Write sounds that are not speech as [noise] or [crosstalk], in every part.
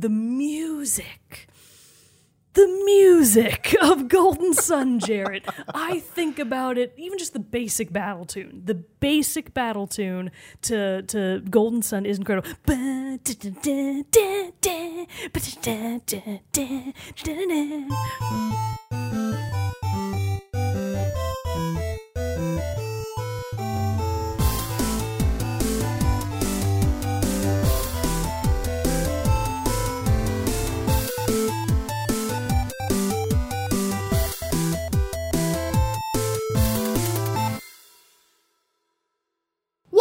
the music. The music of Golden Sun, Jarrett. I think about it, even just the basic battle tune. The basic battle tune to, to Golden Sun is incredible.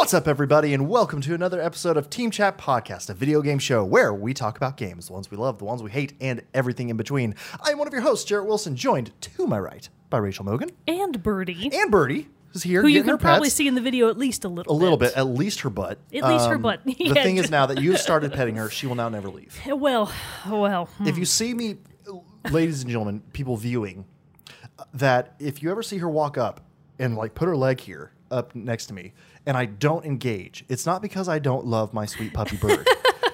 What's up, everybody, and welcome to another episode of Team Chat Podcast, a video game show where we talk about games, the ones we love, the ones we hate, and everything in between. I'm one of your hosts, Jarrett Wilson, joined to my right by Rachel Mogan And Birdie, and Birdie, Is here who you can probably see in the video at least a little a little bit, at least her butt. Um, At least her butt. [laughs] The thing is now that you have started petting her, she will now never leave. [laughs] Well, well. hmm. If you see me, ladies and gentlemen, people viewing, that if you ever see her walk up and like put her leg here up next to me and I don't engage, it's not because I don't love my sweet puppy bird.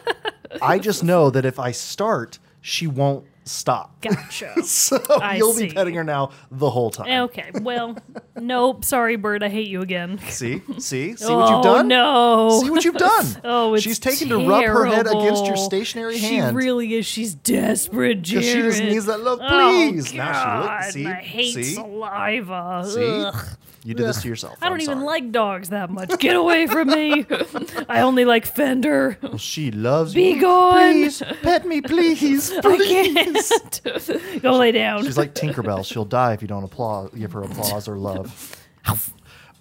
[laughs] I just know that if I start, she won't stop. Gotcha. [laughs] So I you'll see. be petting her now the whole time. Okay, well, [laughs] nope. Sorry, Bird. I hate you again. See? See? See oh, what you've oh, done? no. See what you've done. Oh, it's She's taken to rub her head against your terrible. stationary she hand. really is. She's desperate, Jarrett. She just needs that love. Oh, Please. Now she look- God, see? I hate See? saliva. See? Ugh. You did this to yourself. I don't I'm even sorry. like dogs that much. Get away from me. I only like Fender. She loves Be me. gone. Please, pet me, please. [laughs] I please. can't. Go lay down. She's like Tinkerbell. She'll die if you don't applause, give her applause or love.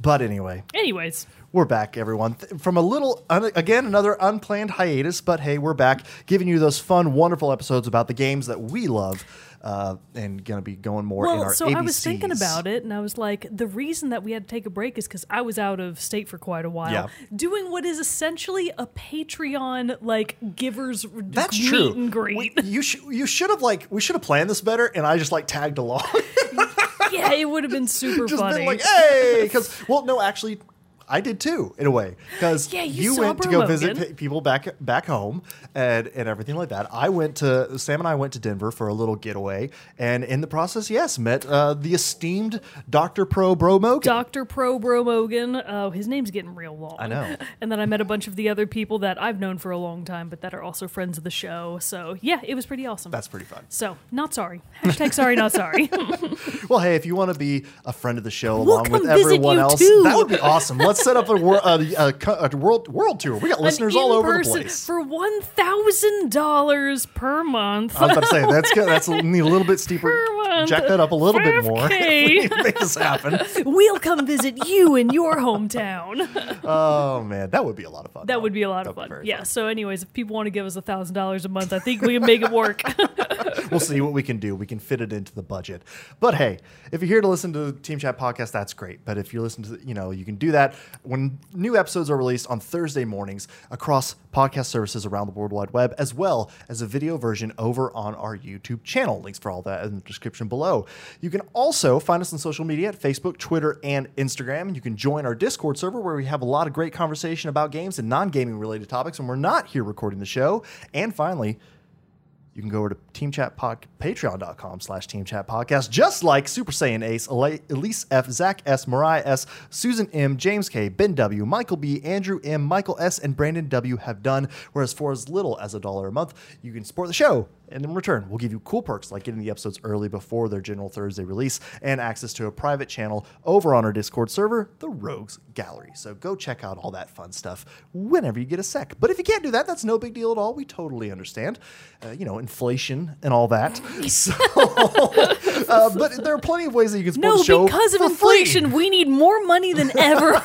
But anyway, Anyways, we're back, everyone. Th- From a little, un- again, another unplanned hiatus, but hey, we're back, giving you those fun, wonderful episodes about the games that we love, uh, and gonna be going more in Well, our so I was thinking about it, and I was like, the reason that we had to take a break is because I was out of state for quite a while, Yeah. doing what is essentially a Patreon like givers That's meet true. and greet. We- you should you should have like we should have planned this better, and I just like tagged along. [laughs] yeah, it would have been [laughs] super just funny. been like, hey, because [laughs] well, no, actually, I did too in a way because Yeah, you saw went to go visit Logan. p- people back back home and and everything like that. I went to Sam and I went to Denver for a little getaway, and in the process, yes, met uh, the esteemed Doctor Pro Bro Mogan. Dr. Pro Bro Mogan. Uh, his name's getting real long. I know. [laughs] And then I met a bunch of the other people that I've known for a long time, but that are also friends of the show. So yeah, it was pretty awesome. That's pretty fun. so not sorry. Hashtag sorry, not sorry. [laughs] Well, hey, if you want to be a friend of the show We'll along with everyone else, too. that would be awesome. Let's set up a, wor- a, a, a world world tour. We got listeners all over the place. for one thousand dollars per month. I was about to say that's good. That's a, [laughs] little bit steeper. Per month. Jack that up a little bit more. [laughs] Make this happen. [laughs] we'll come visit you in your hometown. Oh man, that would be a lot of fun. That would be a lot of That'd be fun. Yeah. So, anyways, if people want to give us a thousand dollars a month, I think we can make it work. We'll see what we can do. We can fit it into the budget. But hey, if you're here to listen to the Team Chat podcast, that's great. But if you're listening to, you know, you can do that when new episodes are released on Thursday mornings across podcast services around the World Wide Web, as well as a video version over on our YouTube channel. Links for all that in the description below. You can also find us on social media at Facebook, Twitter, and Instagram. And you can join our Discord server where we have a lot of great conversation about games and non-gaming related topics when we're not here recording the show. And finally, you can go over to Team Chat Pod, patreon.com slash Team Chat Podcast, just like Super Saiyan Ace, Elise F, Zach S, Mariah S, Susan M, James K, Ben W, Michael B, Andrew M, Michael S, and Brandon W have done. Whereas for as little as a dollar a month, you can support the show. And in return, we'll give you cool perks like getting the episodes early before their general Thursday release and access to a private channel over on our Discord server, the Rogues Gallery. So go check out all that fun stuff whenever you get a sec. But if you can't do that, that's no big deal at all. We totally understand. Uh, you know, inflation and all that. [laughs] So, uh, but there are plenty of ways that you can support no, the show No, because of for free. inflation, we need more money than ever.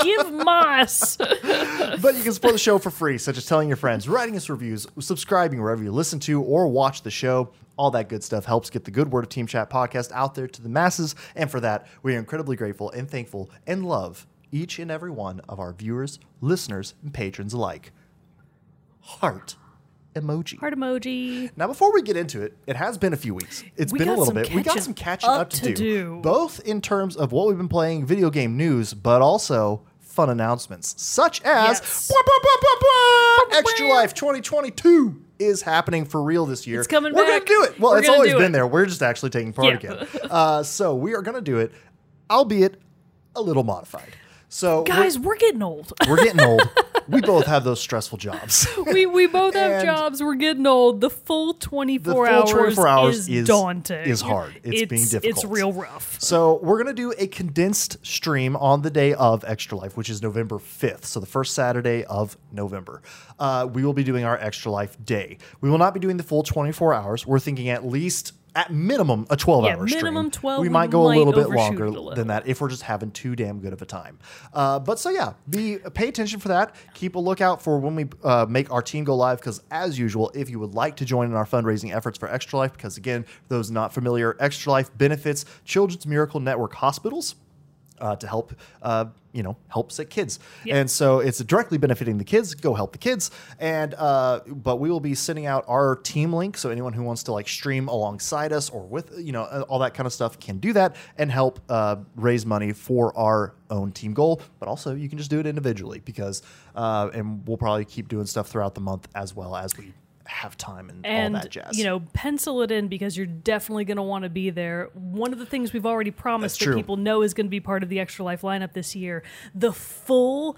[laughs] Give Moss. But you can support the show for free, such as telling your friends, writing us reviews, subscribing wherever you listen to or watch the show. All that good stuff helps get the good word of Team Chat podcast out there to the masses. And for that, we are incredibly grateful and thankful and love each and every one of our viewers, listeners, and patrons alike. Heart emoji. Heart emoji. Now, before we get into it, it has been a few weeks. It's We been a little bit. We got some catching up, up to, do, do. both in terms of what we've been playing, video game news, but also fun announcements, such as Yes. Extra Life 2022 is happening for real this year. It's coming We're back. gonna do it. Well, We're it's always been it. there. We're just actually taking part Yeah. again. [laughs] Uh, so we are gonna do it, albeit a little modified. So we're- Guys, we're getting old. [laughs] we're getting old. [laughs] we both have those stressful jobs. [laughs] we we both have jobs. We're getting old. The full twenty four hours, 24 hours is, is- daunting. is hard. It's being difficult. It's real rough. So we're gonna do a condensed stream on the day of Extra Life, which is November fifth. So the first Saturday of November, uh, we will be doing our Extra Life day. We will not be doing the full 24 hours. We're thinking at least. At minimum, a 12 Yeah, hour stream. minimum 12. We We might go a might little bit longer little. than that if we're just having too damn good of a time. Uh, but so yeah, be pay attention for that. Keep a lookout for when we uh, make our team go live. Because as usual, if you would like to join in our fundraising efforts for Extra Life, because again, for those not familiar, Extra Life benefits Children's Miracle Network hospitals uh, to help uh, you know help sick kids. Yep. and so it's directly benefiting the kids go help the kids. And uh, but we will be sending out our team link so anyone who wants to like stream alongside us or with you know all that kind of stuff can do that and help uh, raise money for our own team goal. But also you can just do it individually because uh, and we'll probably keep doing stuff throughout the month as well as we have time and, and all that jazz you know pencil it in because you're definitely going to want to be there one of the things we've already promised That's that true. people know is going to be part of the extra life lineup this year the full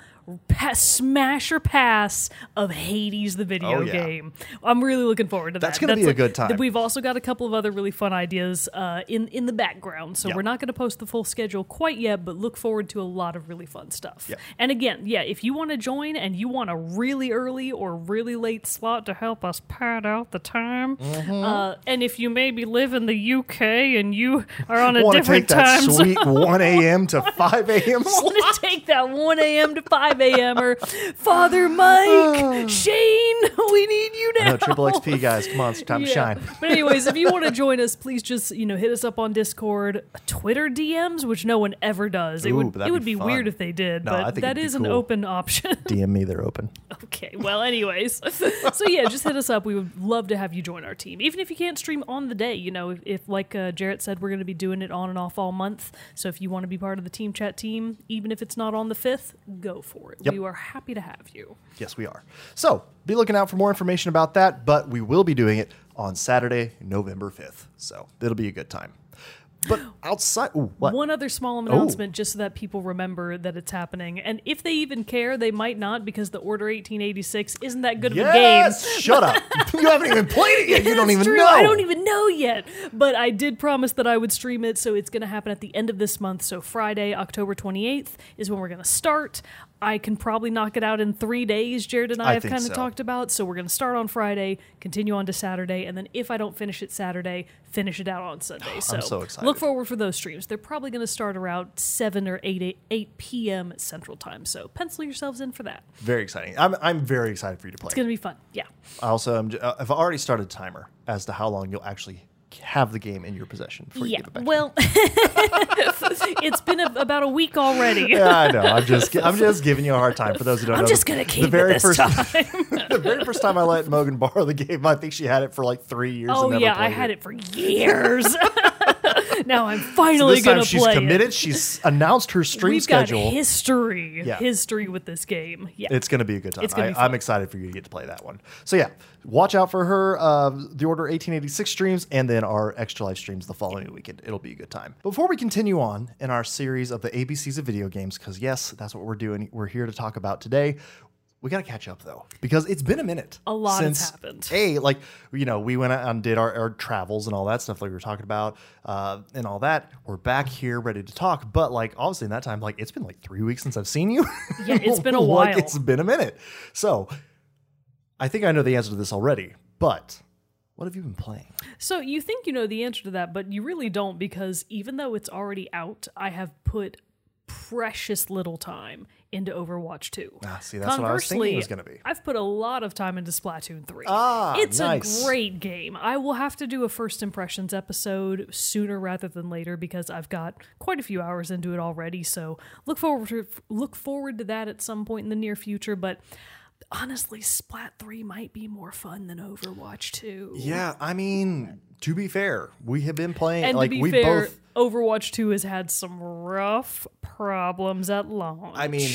smasher pass of hades the video Oh, yeah. game i'm really looking forward to that. That's gonna be a like- good time. we've also got a couple of other really fun ideas uh, in in the background so Yeah. we're not going to post the full schedule quite yet but look forward to a lot of really fun stuff Yeah. and again yeah if you want to join and you want a really early or really late slot to help us pad out the time Mm-hmm. uh, and if you maybe live in the uk and you are on [laughs] a want to different take that time zone sweet [laughs] 1 a.m to 5 a.m slot want to take that 1 a.m. to 5 a.m. or Father Mike, Shane, we need you now. no triple xp guys come on it's time to shine But anyways, if you want to [laughs] join us, please just you know hit us up on Discord, Twitter DMs, which no one ever does. It Ooh, would but that'd it would be be fun. weird if they did, No, I but think that it'd be is an cool. open option. [laughs] dm me they're open okay. Well, anyways, [laughs] so yeah, just hit us up. We would love to have you join our team, even if you can't stream on the day. You know, if, if like uh, Jarrett said, we're going to be doing it on and off all month. So if you want to be part of the team chat team, even if it's not on the fifth, go for it. Yep. We are happy to have you. Yes, we are. So be looking out for more information about that, but we will be doing it on Saturday, November 5th. So it'll be a good time. But [gasps] outside, ooh, what? One other small announcement, just so that people remember that it's happening. And if they even care, they might not because the Order 1886 isn't that good of a game. Shut up. [laughs] you haven't even played it yet. You [laughs] don't even true. know. I don't even know yet. But I did promise that I would stream it, so it's going to happen at the end of this month. So Friday, October 28th is when we're going to start. I can probably knock it out in three days, Jarrett and I, I have kind of so. talked about. So we're going to start on Friday, continue on to Saturday, and then if I don't finish it Saturday, finish it out on Sunday. So, so excited. look forward for those streams. They're probably going to start around 7 or 8, 8, 8 p.m. Central Time. So pencil yourselves in for that. Very exciting. I'm, I'm very excited for you to play. It's going to be fun. Yeah. I also, am, uh, I've already started a timer as to how long you'll actually have the game in your possession before you Yeah. give it back. Well, [laughs] it's been a, about a week already. yeah, I know. I'm just, I'm just giving you a hard time. For those who don't I'm know, just gonna keep the keep very it this first, time. [laughs] the very first time I let Mogan borrow the game, I think she had it for like three years. oh and never yeah, I had it for years. [laughs] [laughs] now I'm finally time gonna she's play committed. it. She's announced her [laughs] stream We've schedule. got history, Yeah. history with this game. Yeah, It's going to be a good time. It's gonna be I, I'm excited for you to get to play that one. So yeah, watch out for her, uh, the Order 1886 streams, and then our Extra Life streams the following weekend. It'll be a good time. Before we continue on in our series of the ABCs of video games, because yes, that's what we're doing. We're here to talk about today. We got to catch up though, because it's been a minute. A lot has since, happened. A, like you know, we went out and did our, our travels and all that stuff, like we were talking about, uh, and all that. We're back here, ready to talk. But like, obviously, in that time, like it's been like three weeks since I've seen you. [laughs] Yeah, it's been a [laughs] like while. it's been a minute. So, I think I know the answer to this already. But what have you been playing? So you think you know the answer to that, but you really don't because even though it's already out, I have put precious little time into Overwatch 2. Ah, see, that's what I was thinking was gonna be. I've put a lot of time into Splatoon 3. Ah, it's nice. a great game. I will have to do a first impressions episode sooner rather than later because I've got quite a few hours into it already. So look forward to look forward to that at some point in the near future. But honestly, Splat 3 might be more fun than Overwatch 2. Yeah, I mean, to be fair, we have been playing And like to be we fair, both. Overwatch 2 has had some rough problems at launch. I mean,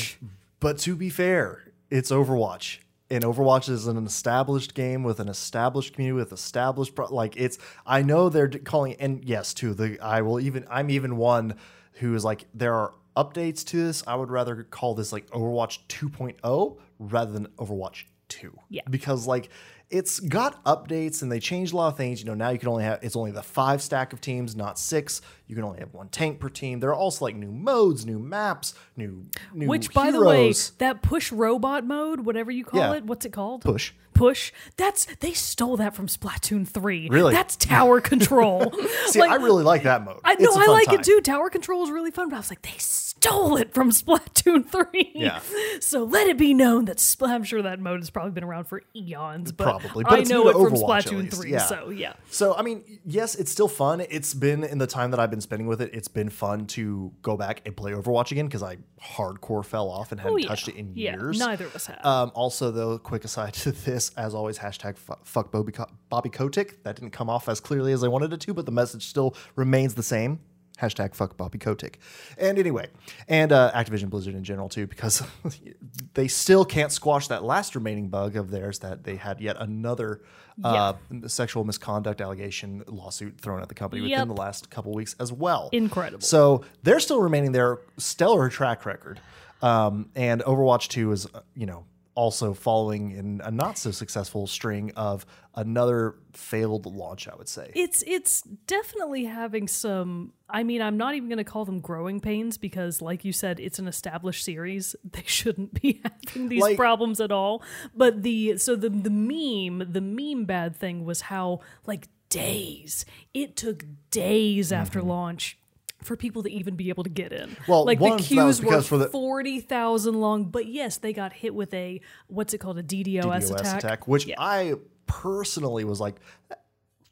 but to be fair, it's Overwatch. And Overwatch is an established game with an established community with established pro- like it's. I know they're calling and yes, too. The I will even I'm even one who is like there are updates to this. I would rather call this like Overwatch 2.0 rather than Overwatch 2. Yeah. Because like it's got updates and they changed a lot of things. You know, now you can only have it's only the five stack of teams, not six. You can only have one tank per team. There are also like new modes, new maps, new new Which, by the way, heroes. that push robot mode, whatever you call Yeah. it, what's it called? push. Push. That's they stole that from Splatoon three. Really? That's tower control. [laughs] [laughs] See, I really like that mode. I know I like time. it too. Tower control is really fun, but I was like, they stole it from [laughs] Splatoon three. Yeah. So let it be known that Spl- I'm sure that mode has probably been around for eons, but Probably, but I know it from Overwatch, Splatoon three. Yeah. So yeah. So I mean, yes, it's still fun. It's been in the time that I've been spending with it. It's been fun to go back and play Overwatch again because I hardcore fell off and hadn't Oh, yeah. touched it in Yeah, years. neither of us have. Um, also, though, quick aside to [laughs] this, as always, hashtag fuck Bobby, Co- Bobby Kotick. That didn't come off as clearly as I wanted it to, but the message still remains the same. Hashtag fuck Bobby Kotick. And anyway, and uh, Activision Blizzard in general, too, because [laughs] they still can't squash that last remaining bug of theirs that they had yet another uh, sexual misconduct allegation lawsuit thrown at the company within the last couple weeks as well. Incredible. So they're still remaining their stellar track record. Um, and Overwatch 2 is, uh, you know, also following in a not so successful string of another failed launch, I would say. it's it's definitely having some i mean i'm not even going to call them growing pains because like you said it's an established series. [laughs] They shouldn't be [laughs] having these Like- problems at all. But the so the the meme the meme bad thing was how like days it took days after mm-hmm. launch for people to even be able to get in. Well, like the queues were the- forty thousand long, but yes, they got hit with a what's it called, a DDoS, DDoS attack. attack, which Yeah. I personally was like,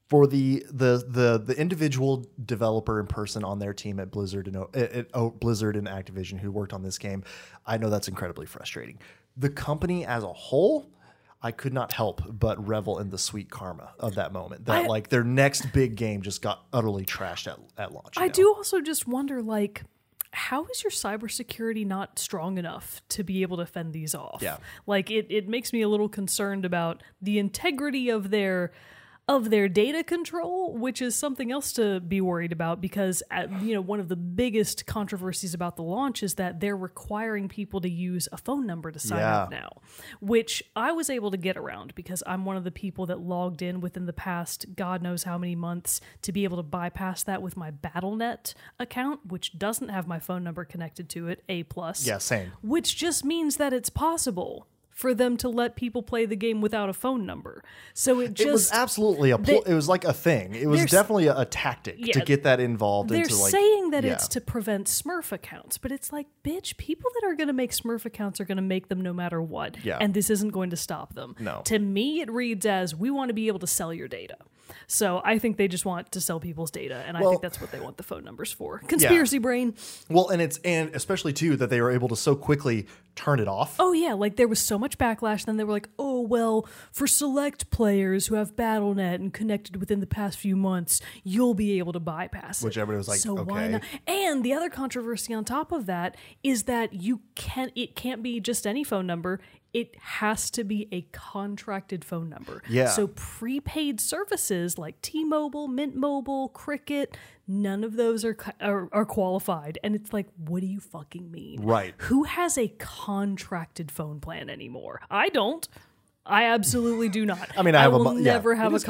for the the the the individual developer and person on their team at Blizzard and at, at oh, Blizzard and Activision who worked on this game, I know that's incredibly frustrating. The company as a whole. I could not help but revel in the sweet karma of that moment. That I- like their next big game just got utterly trashed at, at launch. I know? do also just wonder, like, how is your cybersecurity not strong enough to be able to fend these off? Yeah. Like it, it makes me a little concerned about the integrity of their of their data control, which is something else to be worried about because uh, you know one of the biggest controversies about the launch is that they're requiring people to use a phone number to sign up now, which I was able to get around because I'm one of the people that logged in within the past God knows how many months to be able to bypass that with my BattleNet account, which doesn't have my phone number connected to it, A plus. Yeah, same. Which just means that it's possible for them to let people play the game without a phone number. So it just it was absolutely a. Pl- they- it was like a thing. It was definitely a, a tactic to get that involved. they're into like, saying that yeah. it's to prevent Smurf accounts, but it's like, bitch, people that are going to make Smurf accounts are going to make them no matter what. Yeah. And this isn't going to stop them. No. To me, it reads as we want to be able to sell your data. So I think they just want to sell people's data, and I think that's what they want the phone numbers for. Conspiracy brain. Well, and it's and especially too that they were able to so quickly turn it off. Oh yeah, like there was so much backlash. Then they were like, "Oh well, for select players who have BattleNet and connected within the past few months, you'll be able to bypass it." Which everybody was like, "So why okay." not?" And the other controversy on top of that is that you can not it can't be just any phone number. It has to be a contracted phone number. Yeah. So prepaid services like T-Mobile, Mint Mobile, Cricket, none of those are, are are qualified. And it's like, what do you fucking mean? Right. Who has a contracted phone plan anymore? I don't. I absolutely do not. I mean, I have will mo- yeah, never have a contract.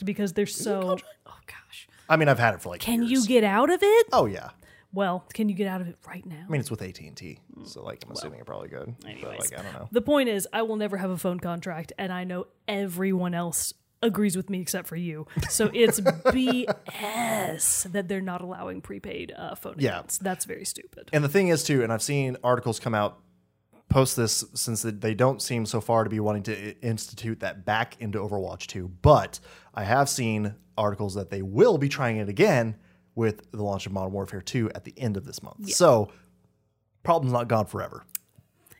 contract because they're so. Oh gosh. I mean, I've had it for like. Can years. you get out of it? Oh yeah. Well, can you get out of it right now? I mean, it's with AT and T, so like I'm assuming it probably good. But Anyways. like I don't know. The point is, I will never have a phone contract, and I know everyone else agrees with me except for you. So it's [laughs] BS that they're not allowing prepaid uh, phone Yeah. accounts. That's very stupid. And the thing is too, and I've seen articles come out post this since they- they don't seem so far to be wanting to institute that back into Overwatch 2. But I have seen articles that they will be trying it again with the launch of Modern Warfare 2 at the end of this month. So problem's not gone forever.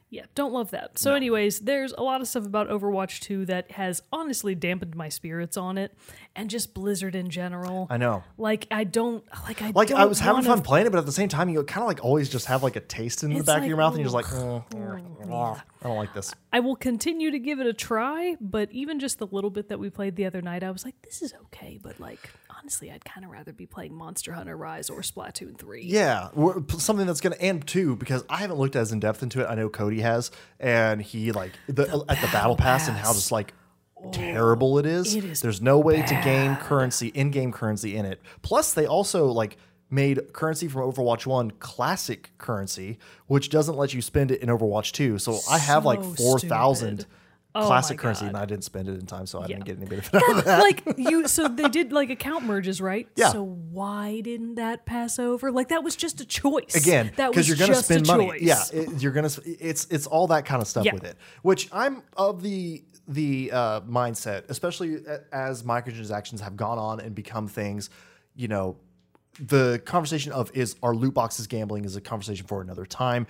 Yeah, don't love that. So, anyways, there's a lot of stuff about Overwatch 2 that has honestly dampened my spirits on it, and just Blizzard in general. I know. Like, I don't like. I Like I was having fun playing it, but at the same time, you kind of like always just have like a taste in the back of your mouth, and you're just like, ugh. "Mm, mm, I don't like this. I will continue to give it a try, but even just the little bit that we played the other night, I was like, this is okay. But like, honestly, I'd kind of rather be playing Monster Hunter Rise or Splatoon 3. Yeah, something that's gonna and too because I haven't looked as in depth into it. I know Cody has, and he like the, at the battle pass and how just like terrible it is. it is There's no way to gain currency, in-game currency in it. Plus, they also like made currency from Overwatch One classic currency, which doesn't let you spend it in Overwatch Two. So I have like four thousand. stupid. Oh Classic currency, and I didn't spend it in time, so I Yeah. didn't get any benefit out of that. like [laughs] you so they did like account merges right Yeah. so why didn't that pass over like that was just a choice again that because was you're going to just spend a money choice. yeah it, you're going to it's it's all that kind of stuff Yeah. with it which i'm of the the uh, mindset especially as microtransactions have gone on and become things you know the conversation of is are loot boxes gambling is a conversation for another time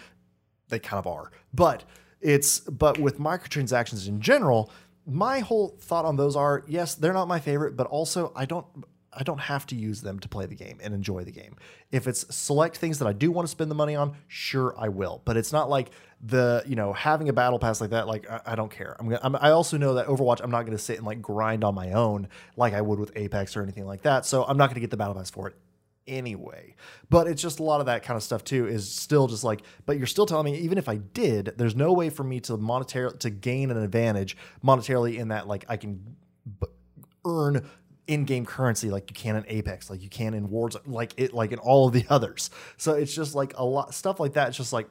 they kind of are but it's but with microtransactions in general my whole thought on those are yes they're not my favorite but also i don't i don't have to use them to play the game and enjoy the game. If it's select things that i do want to spend the money on sure i will. But it's not like the you know having a battle pass like that like i, I don't care. I'm gonna I'm, i also know that overwatch i'm not going to sit and like grind on my own like i would with apex or anything like that so i'm not going to get the battle pass for it anyway. But it's just a lot of that kind of stuff too is still just like, but you're still telling me even if I did, there's no way for me to monetary to gain an advantage monetarily in that like I can b- earn in-game currency like you can in Apex, like you can in Wars, like it like in all of the [laughs] others. So it's just like a lot stuff like that. It's just like,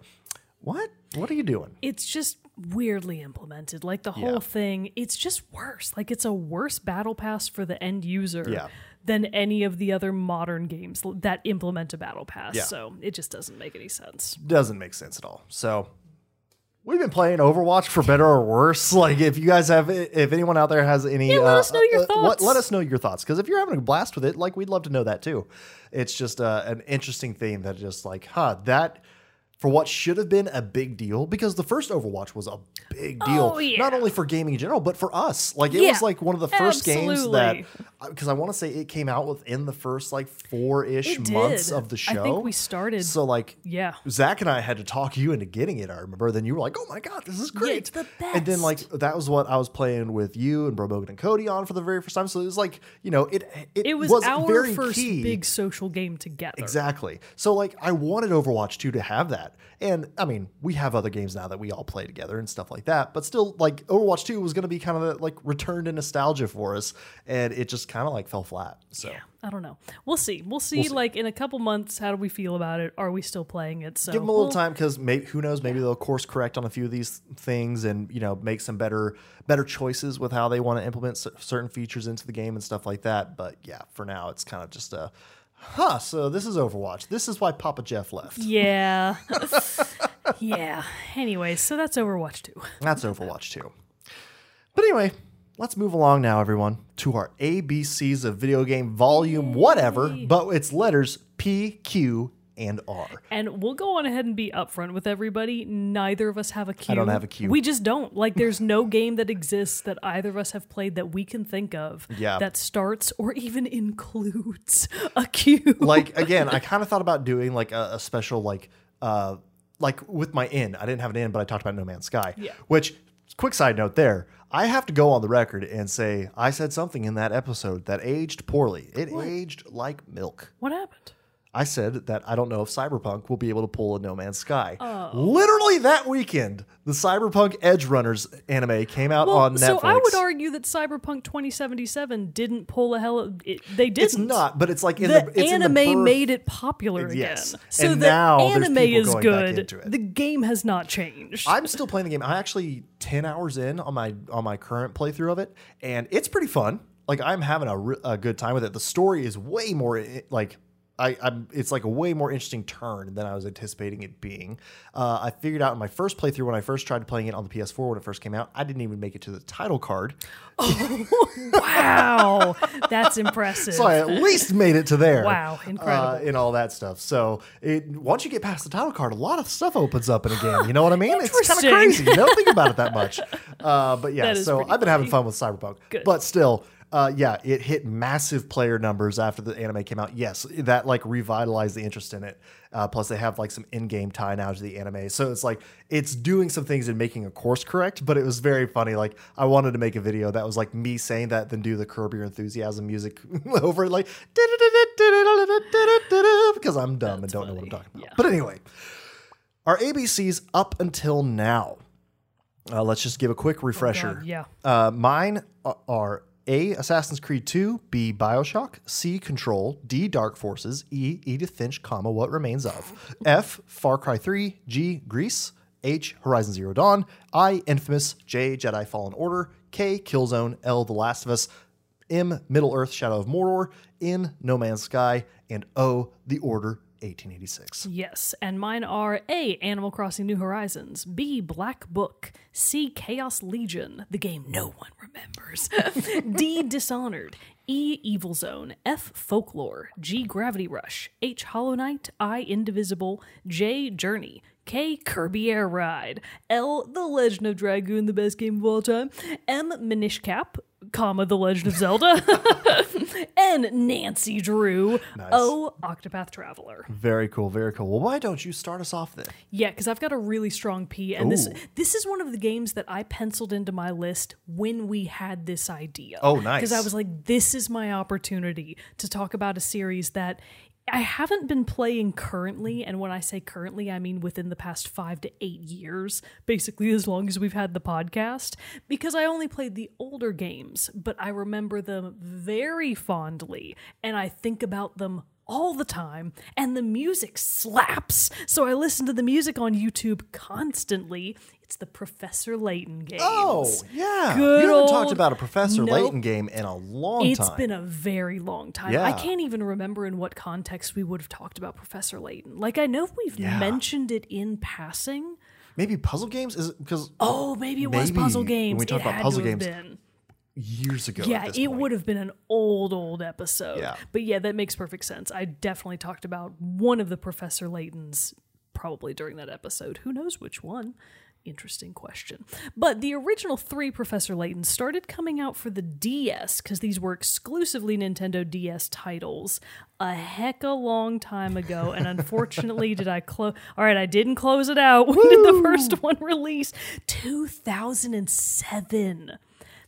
what? What are you doing? it's just weirdly implemented like the whole Yeah. thing it's just worse like it's a worse battle pass for the end user Yeah. Than any of the other modern games that implement a battle pass Yeah. so it just doesn't make any sense doesn't make sense at all. So we've been playing Overwatch for better or worse. [laughs] Like if you guys have, if anyone out there has any, Yeah, let uh, us know your uh, thoughts. Let, let us know your thoughts because if you're having a blast with it, like we'd love to know that too. It's just uh, an interesting thing that just like, huh, that. For what should have been a big deal, because the first Overwatch was a big deal, Oh, yeah. not only for gaming in general, but for us. Like it Yeah, was like one of the first games that, absolutely. Because I want to say it came out within the first like four ish months of the show. I think we started- So like, yeah Zach and I had to talk you into getting it. I remember. Then you were like, "Oh my god, this is great!" it's the And then like that was what I was playing with you and Bro Bogan and Cody on for the very first time. So it was like you know it it, it was, our very first key. big social game together Exactly. So like I wanted Overwatch 2 to have that. And I mean, we have other games now that we all play together and stuff like that. But still like Overwatch 2 was going to be kind of like return to nostalgia for us and it just kind of like fell flat. So Yeah, I don't know. We'll see. We'll see. see. Like in a couple months, how do we feel about it? Are we still playing it? So give them a little we'll- time because maybe who knows maybe they'll course correct on a few of these things and you know make some better better choices with how they want to implement cer- certain features into the game and stuff like that but yeah for now it's kind of just a huh so this is overwatch this is why papa jeff left Yeah. [laughs] yeah. Anyway, so that's Overwatch 2. that's overwatch too but anyway let's move along now everyone to our abcs of video game volume whatever but it's letters p q and r And we'll go on ahead and be upfront with everybody. Neither of us have a queue. don't have a queue. We just don't. Like, there's no game that exists that either of us have played that we can think of Yeah. that starts or even includes a queue. like again, I [laughs] kind of thought about doing like a, a special like uh like with my in. I didn't have an in, but I talked about No Man's Sky. Yeah. Which quick side note there. I have to go on the record and say I said something in that episode that aged poorly. It aged like milk. what happened? I said that I don't know if Cyberpunk will be able to pull a No Man's Sky. Literally that weekend, the Cyberpunk Edgerunners anime came out Well, on Netflix. so I would argue that Cyberpunk 2077 didn't pull a hell of it. They didn't. it's not, but it's like in the, the, it's in the anime made it popular again. Yes. So And the anime is good. The game has not changed. I'm still playing the game. I actually ten hours in on my on my current playthrough of it, and it's pretty fun. Like I'm having a, re- a good time with it. The story is way more eh, like I, I'm. It's like a way more interesting turn than I was anticipating it being. Uh, I figured out in my first playthrough when I first tried playing it on the PS4 when it first came out, I didn't even make it to the title card. [laughs] Oh, Wow, that's impressive. So I at least made it to there. Wow, incredible. Uh, and all that stuff. So it, once you get past the title card, a lot of stuff opens up in a game. You know what I mean? it's kind of crazy. You don't think about it that much. [laughs] Uh, but yeah, so I've been having fun with Cyberpunk. Good. But still, uh, yeah, it hit massive player numbers after the anime came out. Yes, that like revitalized the interest in it. Uh, plus, they have like some in-game tie now to the anime, so it's like it's doing some things and making a course correct. But it was very funny. Like I wanted to make a video that was like me saying that, then do the Curb Your Enthusiasm music [laughs] over it, like because I'm dumb and don't know what I'm talking about. Yeah. But anyway, our ABCs up until now. Uh, let's just give a quick refresher. God, yeah. Uh, mine are A. Assassin's Creed 2, B. Bioshock, C. Control, D. Dark Forces, E. Edith Finch, comma What Remains of, [laughs] F. Far Cry 3, G. Greece, H. Horizon Zero Dawn, I. Infamous, J. Jedi Fallen Order, K. Killzone, L. The Last of Us, M. Middle Earth: Shadow of Mordor, N. No Man's Sky, and O. The Order 1886. Yes, and mine are A. Animal Crossing New Horizons, B. Black Book, C. Chaos Legion, the game no one remembers, [laughs] D. Dishonored, E. Evil Zone, F. Folklore, G. Gravity Rush, H. Hollow Knight, I. Indivisible, J. Journey, K. Kirby Air Ride, L. The Legend of Dragoon, the best game of all time, M. Minish Cap, comma The Legend of Zelda, [laughs] and Nancy Drew, Oh Octopath Traveler. Very cool, very cool. Well, why don't you start us off then? Yeah, because I've got a really strong P, and this this is one of the games that I penciled into my list when we had this idea. Oh, nice. Because I was like, this is my opportunity to talk about a series that I haven't been playing currently, and when I say currently, I mean within the past five to eight years, basically as long as we've had the podcast, because I only played the older games, but I remember them very fondly, and I think about them all the time, and the music slaps. So I listen to the music on YouTube constantly. It's the Professor Layton games. Oh, yeah. Good you haven't talked about a Professor Nope. Layton game in a long It's time. It's been a very long time. Yeah. I can't even remember in what context we would have talked about Professor Layton. Like I know we've Yeah. mentioned it in passing. Maybe puzzle games is because Oh, maybe it was Maybe puzzle when games. we talked about puzzle games, been. years ago. Yeah, it point. would have been an old, old episode. Yeah. But yeah, that makes perfect sense. I definitely talked about one of the Professor Laytons probably during that episode. Who knows which one? Interesting question. But the original three Professor Layton started coming out for the DS because these were exclusively Nintendo DS titles a heck a long time ago. And [laughs] unfortunately, did I close? All right, I didn't close it out. [laughs] When did the first one release? 2007.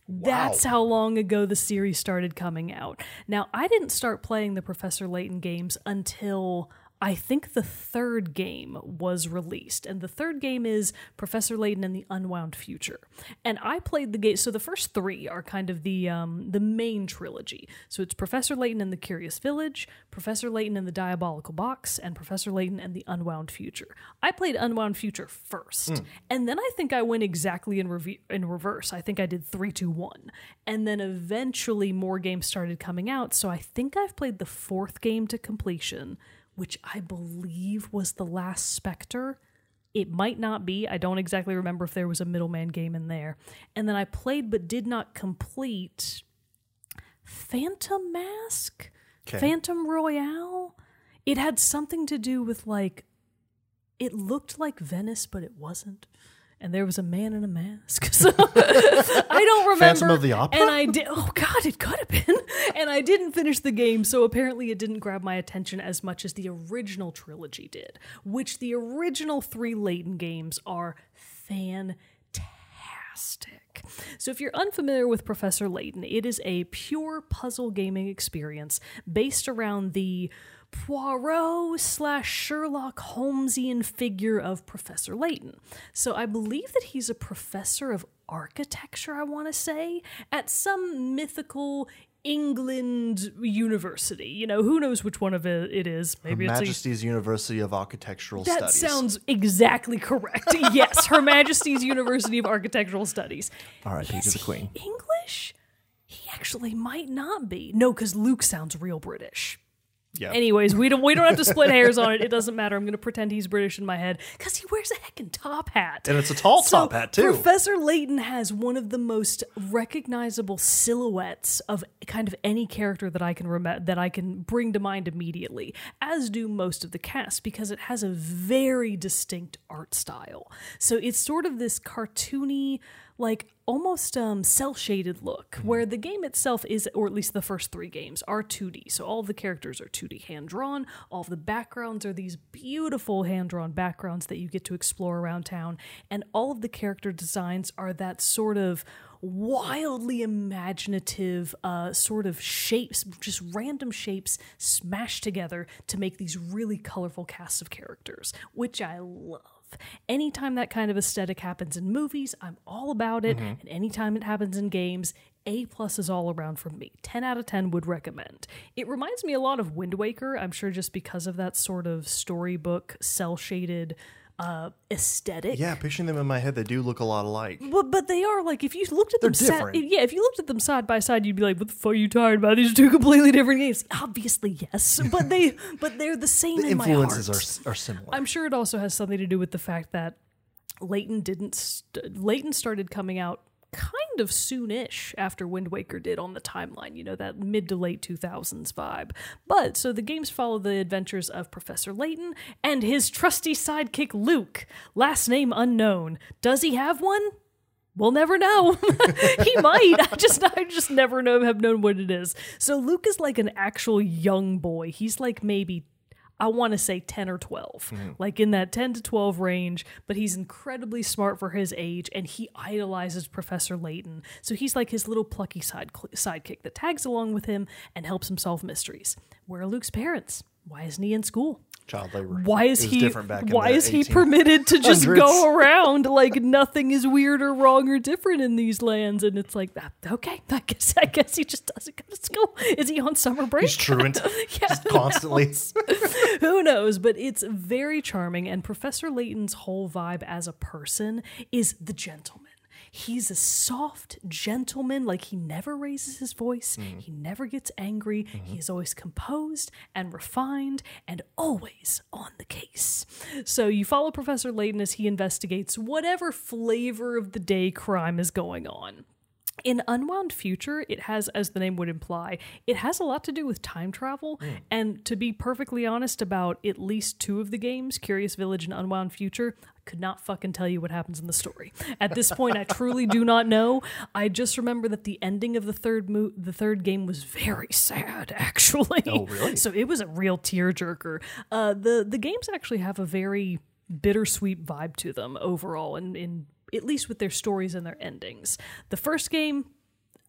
Wow. That's how long ago the series started coming out. Now, I didn't start playing the Professor Layton games until I think the third game was released. And the third game is Professor Layton and the Unwound Future. And I played the game so the first 3 are kind of the um the main trilogy. So it's Professor Layton and the Curious Village, Professor Layton and the Diabolical Box, and Professor Layton and the Unwound Future. I played Unwound Future first. And then I think I went exactly in rev- in reverse. I think I did 3 2 1. And then eventually more games started coming out, so I think I've played the fourth game to completion, which I believe was the last Spectre. It might not be. I don't exactly remember if there was a middleman game in there. And then I played but did not complete Phantom Mask? Okay. Phantom Royale? It had something to do with like it looked like Venice, but it wasn't. And there was a man in a mask. [laughs] So I don't remember. Phantom of the Opera? And I did. Oh God, it could have been. [laughs] And I didn't finish the game, so apparently it didn't grab my attention as much as the original trilogy did. Which the original three Layton games are fantastic. So, if you're unfamiliar with Professor Layton, it is a pure puzzle gaming experience based around the Poirot slash Sherlock Holmesian figure of Professor Layton. So, I believe that he's a professor of architecture, I want to say, at some mythical England university. You know, who knows which one of it is? Maybe it's a Majesty's University of Architectural that Studies. sounds exactly correct. [laughs] yes, Her Majesty's University of Architectural Studies. All right, Is the Queen. English? He actually might not be. No, because Luke sounds real British. Yeah. Anyways, we don't we don't have to split hairs on it. It doesn't matter. I'm going to pretend he's British in my head because he wears a heckin' top hat. And it's a tall So, top hat, too. Professor Layton has one of the most recognizable silhouettes of kind of any character that I can remember that I can bring to mind immediately, as do most of the cast, because it has a very distinct art style. So it's sort of this cartoony, like almost um, cel shaded look, where the game itself is, or at least the first three games, are 2D. So all the characters are 2D hand drawn. All of the backgrounds are these beautiful hand drawn backgrounds that you get to explore around town. And all of the character designs are that sort of wildly imaginative uh, sort of shapes, just random shapes smashed together to make these really colorful casts of characters, which I love. Anytime that kind of aesthetic happens in movies, I'm all about it. Mm-hmm. And anytime it happens in games, A plus is all around from me. 10 out of 10 would recommend. It reminds me a lot of Wind Waker, I'm sure just because of that sort of storybook, cel shaded uh, aesthetic. Yeah, picturing them in my head, they do look a lot alike. But, but they are like if you looked at them They're different. yeah if you looked at them side by side you'd be like what the fuck are you talking about these are two completely different games obviously yes [laughs] but they but they're the same The in my influences are, are similar. I'm sure it also has something to do with the fact that Layton didn't st- Layton started coming out kind of soonish after Wind Waker did on the timeline, you know, that mid to late 2000s vibe. But so the games follow the adventures of Professor Layton and his trusty sidekick Luke, last name unknown. Does he have one? We'll never know. [laughs] he might. I just I just never know have known what it is. So Luke is like an actual young boy. He's like maybe I want to say 10 or 12, mm-hmm. like in that 10 to 12 range, but he's incredibly smart for his age and he idolizes Professor Layton. So he's like his little plucky side sidekick that tags along with him and helps him solve mysteries. Where are Luke's parents? Why isn't he in school? Child labor. Why is he why is he permitted to just go [laughs] around like nothing is weird or wrong or different in these lands? And it's like ah, okay [laughs] I guess I guess he just doesn't go to school. Is he on summer break? He's truant. [laughs] Yeah who constantly. knows? who knows? But it's very charming and Professor Layton's whole vibe as a person is the gentleman He's a soft gentleman, like he never raises his voice, mm-hmm. he never gets angry, mm-hmm. he is always composed and refined and always on the case. So you follow Professor Layton as he investigates whatever flavor of the day crime is going on. In Unwound Future, it has, as the name would imply, it has a lot to do with time travel. And to be perfectly honest about at least two of the games, Curious Village and Unwound Future, I could not fucking tell you what happens in the story. At this point, I truly do not know. I just remember that the ending of the third mo- the third game was very sad, [laughs] actually. Oh, really? So it was a real tearjerker. Uh, the the games actually have a very bittersweet vibe to them overall, and in at least with their stories and their endings. The first game,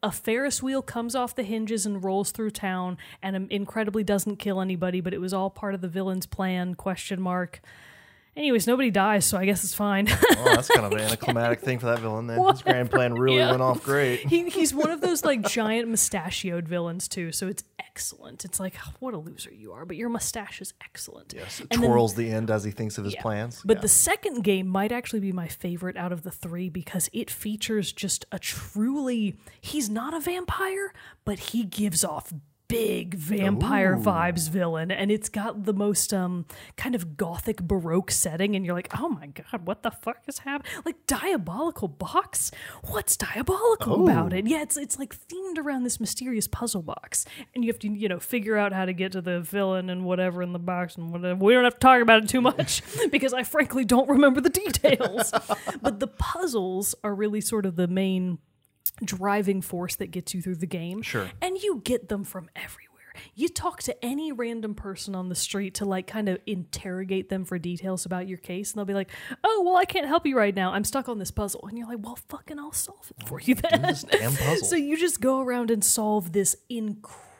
a Ferris wheel comes off the hinges and rolls through town, and um, incredibly doesn't kill anybody, but it was all part of the villain's plan? Question mark. Anyways, nobody dies, so I guess it's fine. [laughs] Oh, that's kind of an anticlimactic thing for that villain. Then his [laughs] grand plan really Yeah. went off great. he, he's one of those like [laughs] giant mustachioed villains too, so it's excellent. It's like "Oh, what a loser you are, but your mustache is excellent. Yes, And then- twirls the end as he thinks of his Yeah. plans. But Yeah. the second game might actually be my favorite out of the three because it features just a truly he's not a vampire, but he gives off big vampire vibes villain and it's got the most um kind of gothic baroque setting and you're like oh my god what the fuck is happening like diabolical box? What's diabolical about it? Yeah it's it's like themed around this mysterious puzzle box and you have to you know figure out how to get to the villain and whatever in the box and whatever. We don't have to talk about it too much [laughs] because i frankly don't remember the details. But the puzzles are really sort of the main driving force that gets you through the game. Sure. And you get them from everywhere. You talk to any random person on the street to like kind of interrogate them for details about your case, and they'll be like, "Oh, well, I can't help you right now. I'm stuck on this puzzle." And you're like, "Well, fucking, I'll solve it for you then." this damn [laughs] puzzle. so you just go around and solve this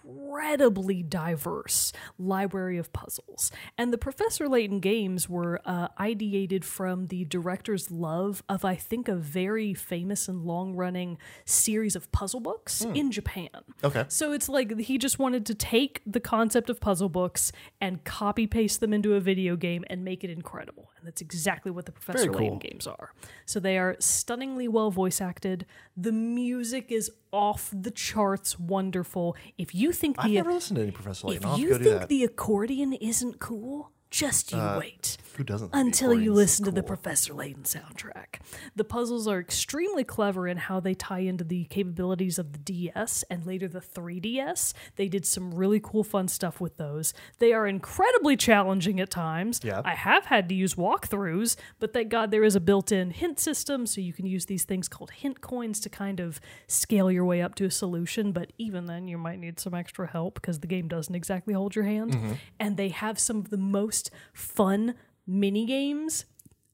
incredibly diverse library of puzzles. And the Professor Layton games were uh, ideated from the director's love of, I think, a very famous and long running series of puzzle books in Japan. Okay. So it's like he just wanted to take the concept of puzzle books and copy paste them into a video game and make it incredible. And that's exactly what the Professor Layton cool. games are. So they are stunningly well voice acted. The music is off the charts wonderful. If you think the never listened to any Professor Layton. if I'll have to you go do think that. the accordion isn't cool, just you uh, wait. Who doesn't? Until you listen to the? Professor Layton soundtrack. The puzzles are extremely clever in how they tie into the capabilities of the DS and later the 3DS. They did some really cool, fun stuff with those. They are incredibly challenging at times. Yeah. I have had to use walkthroughs, but thank God there is a built in hint system, so you can use these things called hint coins to kind of scale your way up to a solution. But even then, you might need some extra help because the game doesn't exactly hold your hand. Mm-hmm. And they have some of the most fun mini games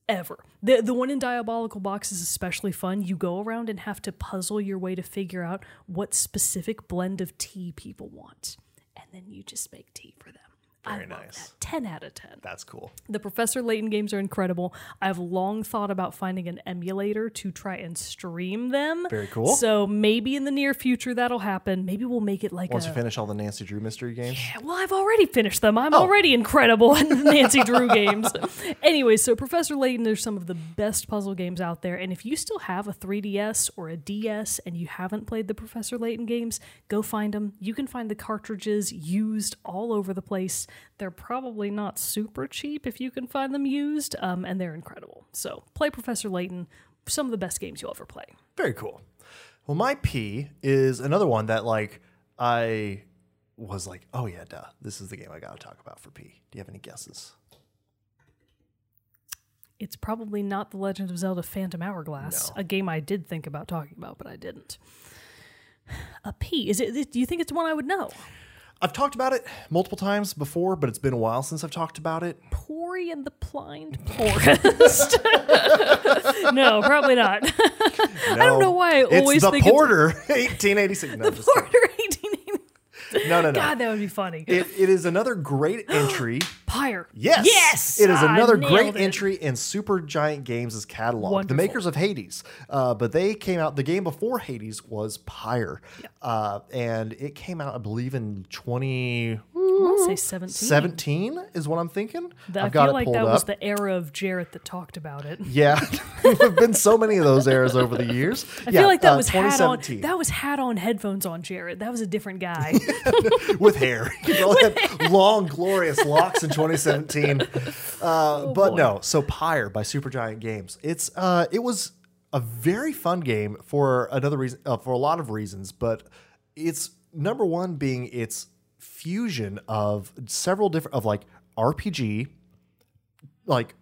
ever. The the one in Diabolical Box is especially fun. You go around and have to puzzle your way to figure out what specific blend of tea people want. And then you just make tea for them. I Very nice. that. 10 out of 10. That's cool. The Professor Layton games are incredible. I've long thought about finding an emulator to try and stream them. Very cool. So maybe in the near future that'll happen. Maybe we'll make it like Once a you finish all the Nancy Drew mystery games. yeah, well, I've already finished them. Oh. I'm already incredible in the [laughs] Nancy Drew games. Anyway, so Professor Layton are some of the best puzzle games out there. And if you still have a 3DS or a DS and you haven't played the Professor Layton games, go find them. You can find the cartridges used all over the place. They're probably not super cheap if you can find them used, um, and they're incredible. So play Professor Layton. Some of the best games you'll ever play. Very cool. Well, my P is another one that like I was like, oh yeah, duh, this is the game I got to talk about for P. Do you have any guesses? It's probably not The Legend of Zelda Phantom Hourglass, No. a game I did think about talking about, but I didn't. A P. Is it? Do you think it's one I would know? I've talked about it multiple times before, but it's been a while since I've talked about it. Pori and the Blind Forest. [laughs] no, probably not. [laughs] I don't know why I it's always the think it's- Porter, [laughs] 1886. No, kidding. Porter 1880. [laughs] no, no, no. God, that would be funny. It, it is another great [gasps] entry. Pyre. Yes. Yes. It is I another great it. entry in Supergiant Games' catalog. The makers of Hades. Uh, but they came out, the game before Hades was Pyre. Uh, and it came out, I believe, in 2017 I want to say 17. 17 is what I'm thinking. That- I've I got feel it like pulled that up. was the era of Jarrett that talked about it. [laughs] yeah. [laughs] there have been so many of those eras over the years. I feel like that uh, was hat on. 2017 That was hat on headphones on Jarrett. That was a different guy. [laughs] with hair. He probably had long, glorious locks in 2017. Uh, but boy. no, so Pyre by Supergiant Games. It's uh, it was a very fun game for another reason, uh, for a lot of reasons. But it's number one being its fusion of several different of like RPG, like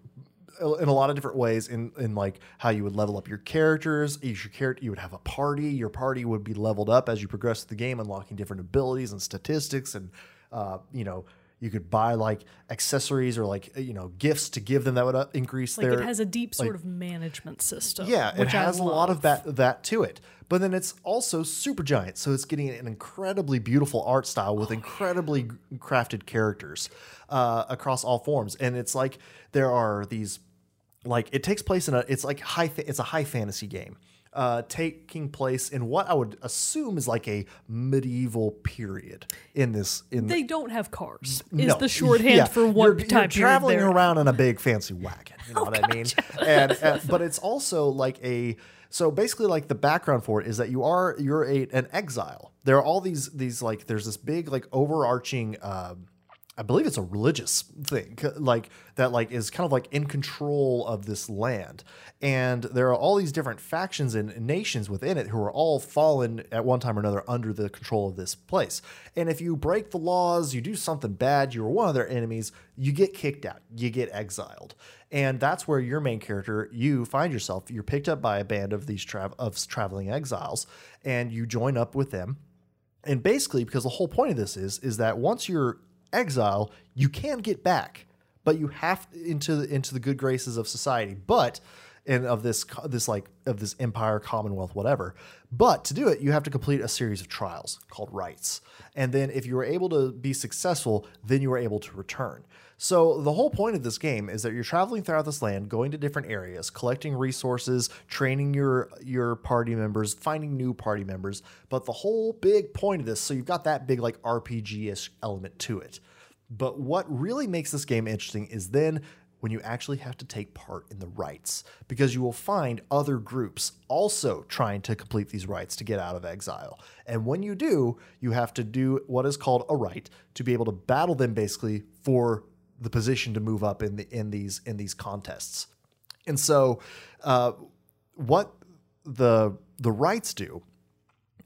in a lot of different ways in in like how you would level up your characters. Each your character you would have a party. Your party would be leveled up as you progress the game unlocking different abilities and statistics and uh, you know you could buy like accessories or like you know gifts to give them that would uh, increase like their it has a deep sort of management system. yeah, it has a lot of that that to it. But then it's also Supergiant, so it's getting an incredibly beautiful art style with incredibly crafted characters uh, across all forms. And it's like there are these like it takes place in a it's like high fa- it's a high fantasy game. Uh, taking place in what I would assume is like a medieval period in this in They don't have cars. Is no. the [laughs] shorthand Yeah. for what you're, time you're traveling they're- around in a big fancy wagon. You [laughs] know Oh, what I mean? And, and but it's also like a so basically like the background for it is that you are you're a, an exile. There are all these these like there's this big like overarching. Um, I believe it's a religious thing, like that, like is kind of like in control of this land, and there are all these different factions and nations within it who are all fallen at one time or another under the control of this place. And if you break the laws, you do something bad, you're one of their enemies, you get kicked out, you get exiled, and that's where your main character, you find yourself, you're picked up by a band of these tra- of traveling exiles, and you join up with them. And basically because the whole point of this is is that once you're exile you can get back but you have into the, into the good graces of society but and of this this like of this empire commonwealth whatever. But to do it you have to complete a series of trials called rites. And then if you were able to be successful then you were able to return so the whole point of this game is that you're traveling throughout this land, going to different areas, collecting resources, training your your party members, finding new party members. But the whole big point of this, so you've got that big like RPG-ish element to it. But what really makes this game interesting is then when you actually have to take part in the rites because you will find other groups also trying to complete these rites to get out of exile. And when you do, you have to do what is called a rite to be able to battle them basically for the position to move up in the in these in these contests. And so uh, what the the rites do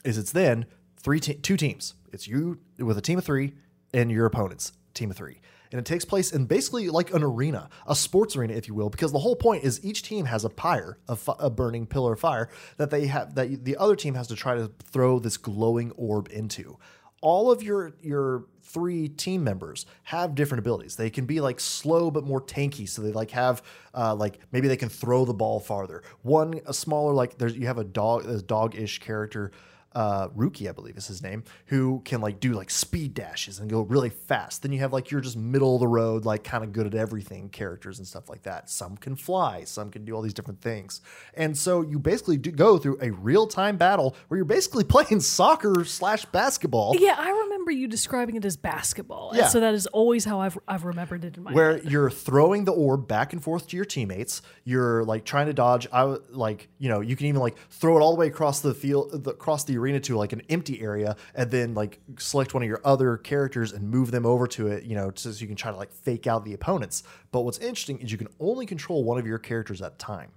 is it's then three te- two teams. It's you with a team of three and your opponents team of three. And it takes place in basically like an arena, a sports arena, if you will, because the whole point is each team has a pyre, a, a burning pillar of fire that they have that the other team has to try to throw this glowing orb into. All of your your three team members have different abilities. They can be like slow but more tanky, so they like have uh, like maybe they can throw the ball farther. One a smaller like there's you have a dog a dog-ish character uh, Rukey, I believe is his name, who can like do like speed dashes and go really fast. Then you have like you're just middle of the road, like kind of good at everything characters and stuff like that. Some can fly, some can do all these different things. And so you basically do go through a real time battle where you're basically [laughs] playing soccer slash basketball. Yeah, I remember you describing it as basketball. And Yeah. so that is always how I've, I've remembered it in my where head. you're throwing the orb back and forth to your teammates. You're like trying to dodge. I like you know you can even like throw it all the way across the field, the, across the arena to like an empty area, and then like select one of your other characters and move them over to it. You know, so you can try to like fake out the opponents. But what's interesting is you can only control one of your characters at a time.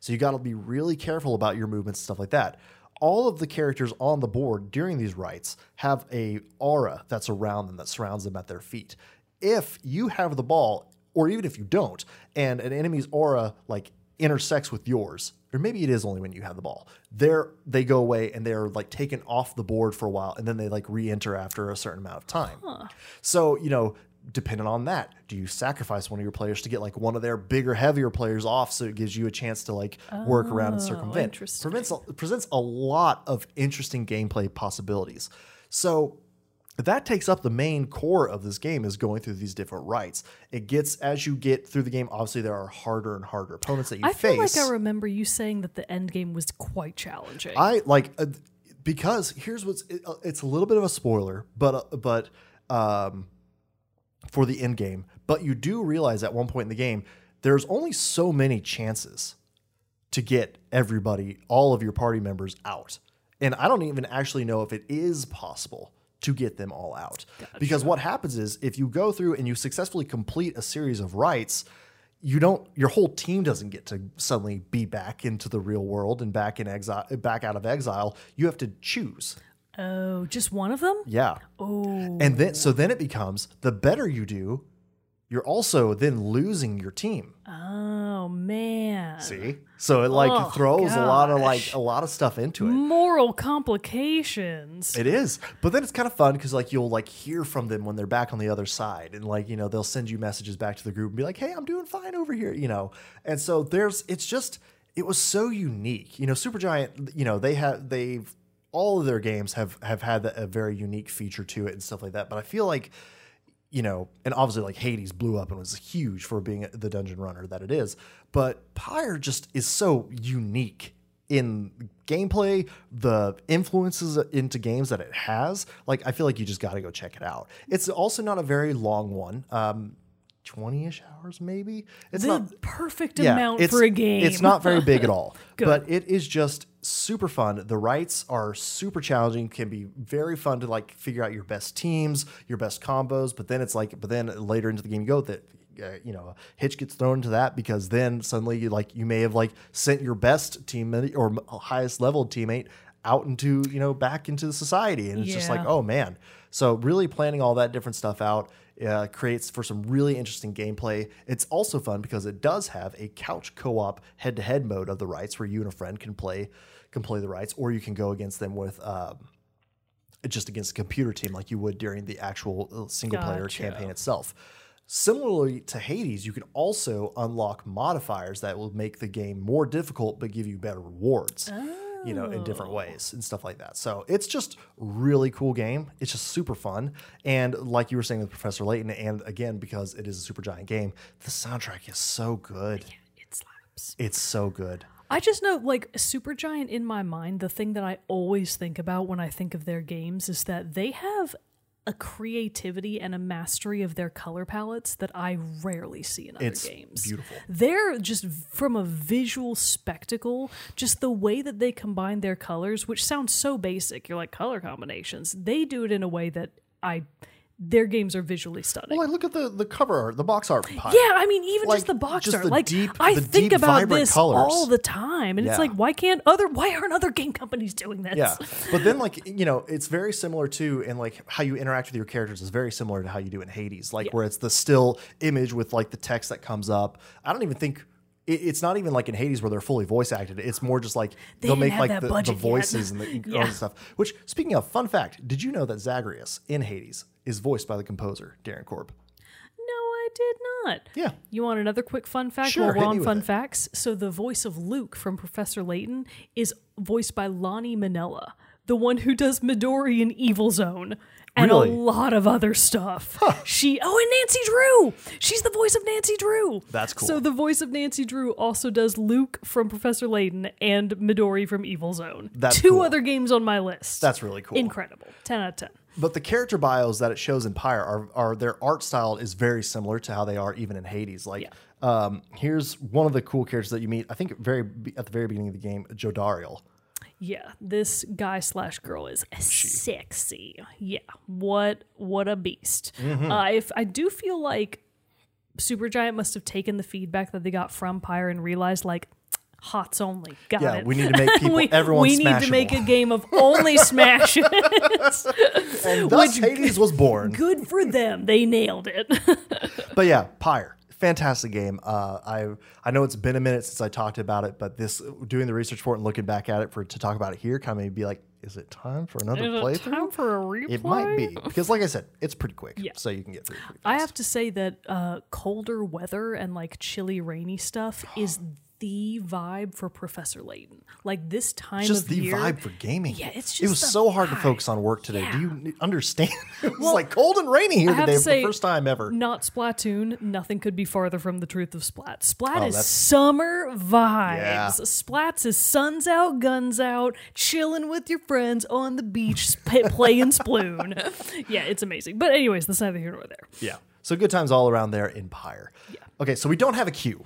So you got to be really careful about your movements and stuff like that. All of the characters on the board during these rites have a aura that's around them that surrounds them at their feet. If you have the ball, or even if you don't, and an enemy's aura like intersects with yours, or maybe it is only when you have the ball, they're they go away and they're like taken off the board for a while, and then they like re-enter after a certain amount of time. So you know depending on that do you sacrifice one of your players to get like one of their bigger heavier players off so it gives you a chance to like work around and oh, circumvent interesting. prevents presents a lot of interesting gameplay possibilities so that takes up the main core of this game is going through these different rites it gets as you get through the game obviously there are harder and harder opponents that you face. I feel like I remember you saying that the end game was quite challenging. I like uh, because here's what's it, uh, it's a little bit of a spoiler, but uh, but um, for the end game. But you do realize at one point in the game, there's only so many chances to get everybody, all of your party members out, and I don't even actually know if it is possible to get them all out. Because what happens is if you go through and you successfully complete a series of rites you don't your whole team doesn't get to suddenly be back into the real world and back in exile back out of exile. You have to choose. Oh, just one of them? yeah. Oh. And then so then it becomes the better you do you're also then losing your team Oh man. see so it like Oh, throws a lot of like a lot of stuff into it Moral complications. It is, but then it's kind of fun because like you'll like hear from them when they're back on the other side, and like you know they'll send you messages back to the group and be like, "Hey, I'm doing fine over here," you know. And so there's, it's just, it was so unique, you know. Supergiant, you know, they have they've all of their games have have had a very unique feature to it and stuff like that. But I feel like you know, and obviously like Hades blew up and was huge for being the dungeon runner that it is. But Pyre just is so unique in gameplay, the influences into games that it has. Like I feel like you just got to go check it out. It's also not a very long one. Um 20ish hours maybe. It's the not perfect amount it's, for a game. It's not very big at [laughs] all, but it is just super fun. The rites are super challenging, can be very fun to like figure out your best teams, your best combos. But then it's like, but then later into the game you go that. Uh, you know, a hitch gets thrown into that because then suddenly you like you may have like sent your best teammate or highest level teammate out into you know back into the society, and it's just like oh man. So really planning all that different stuff out uh, creates for some really interesting gameplay. It's also fun because it does have a couch co-op head-to-head mode of the rites where you and a friend can play can play the rites, or you can go against them with. Um, just against a computer team like you would during the actual uh, single player Gotcha. campaign itself. Similarly to Hades, you can also unlock modifiers that will make the game more difficult but give you better rewards. You know, in different ways and stuff like that. So it's just really cool game. It's just super fun. And like you were saying with Professor Layton, and again, because it is a Supergiant game, the soundtrack is so good. Yeah, It slaps. It's so good. I just know, like, Supergiant in my mind, the thing that I always think about when I think of their games is that they have a creativity and a mastery of their color palettes that I rarely see in other It's games. beautiful. They're just from a visual spectacle, just the way that they combine their colors, which sounds so basic. You're like color combinations. They do it in a way that I their games are visually stunning. Well, like look at the the cover art, the box art. Yeah, I mean, even Like, just the box just art. the like, deep- I think deep, about this colors. all the time, and it's like, why can't other? Why aren't other game companies doing this? Yeah, [laughs] but then like you know, it's very similar to, and like how you interact with your characters is very similar to how you do in Hades, like Yeah. where it's the still image with like the text that comes up. I don't even think. It- It's not even like in Hades where they're fully voice acted. It's more just like They they'll make like the, the yet. voices and the [laughs] Yeah. stuff. Which, speaking of, fun fact: Did you know that Zagreus in Hades is voiced by the composer Darren Korb? No, I did not. Yeah. You want another quick fun fact Sure, we're on fun it. facts? So the voice of Luke from Professor Layton is voiced by Lani Minella, the one who does Midori in Evil Zone. And Really? a lot of other stuff. She oh, and Nancy Drew. She's the voice of Nancy Drew. That's cool. So the voice of Nancy Drew also does Luke from Professor Layton and Midori from Evil Zone. That's Two cool. other games on my list. That's really cool. incredible. Ten out of ten. But the character bios that it shows in Pyre are, are their art style is very similar to how they are even in Hades. Like, um, here's one of the cool characters that you meet. I think very at the very beginning of the game, Jodariel. Yeah, this guy slash girl is sexy. Yeah, what what a beast. Mm-hmm. Uh, if I do feel like Supergiant must have taken the feedback that they got from Pyre and realized like hots only. Got Yeah, it. we need to make [laughs] people we, everyone we need to make a game of only [laughs] smash And thus Hades was born. Good for them. They nailed it. But yeah, Pyre, fantastic game. Uh, I I know it's been a minute since I talked about it, but this doing the research for it and looking back at it for to talk about it here kind of be like, is it time for another Is it playthrough? time for a replay? It might be because, like I said, it's pretty quick, Yeah. so you can get through. it I have to say that uh, colder weather and like chilly, rainy stuff is [gasps] the vibe for Professor Layton. Like this time just of the year, vibe for gaming. Yeah, it's just it was so hard to focus on work today. Do you understand? [laughs] it was like cold and rainy here today to for say, the first time ever. Not Splatoon. Nothing could be farther from the truth of Splat. Splat Oh, is summer vibes. Yeah. Splats is suns out, guns out, chilling with your friends on the beach, [laughs] playing Sploon. [laughs] yeah, it's amazing. But anyways, that's neither here nor there. Yeah. So good times all around there in Pyre. Yeah. Okay, so we don't have a queue.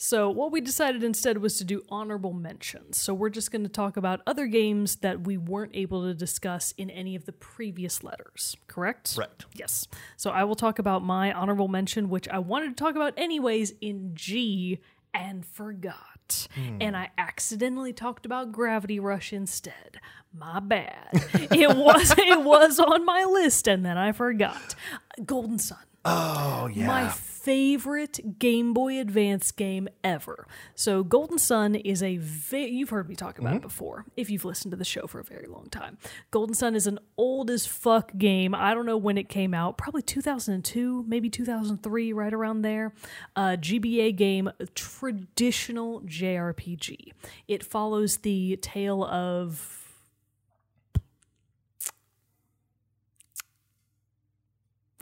So, what we decided instead was to do honorable mentions. So, we're just going to talk about other games that we weren't able to discuss in any of the previous letters, correct? Correct. Yes. So, I will talk about my honorable mention, which I wanted to talk about anyways in G and forgot. Hmm. And I accidentally talked about Gravity Rush instead. My bad. [laughs] it was it was on my list and then I forgot. Golden Sun Oh yeah. my favorite Game Boy Advance game ever. So Golden Sun is a ve- you've heard me talk about it before if you've listened to the show for a very long time. Golden Sun is an old as fuck game. I don't know when it came out, probably 2002, maybe 2003, right around there. Uh, GBA game, traditional JRPG. It follows the tale of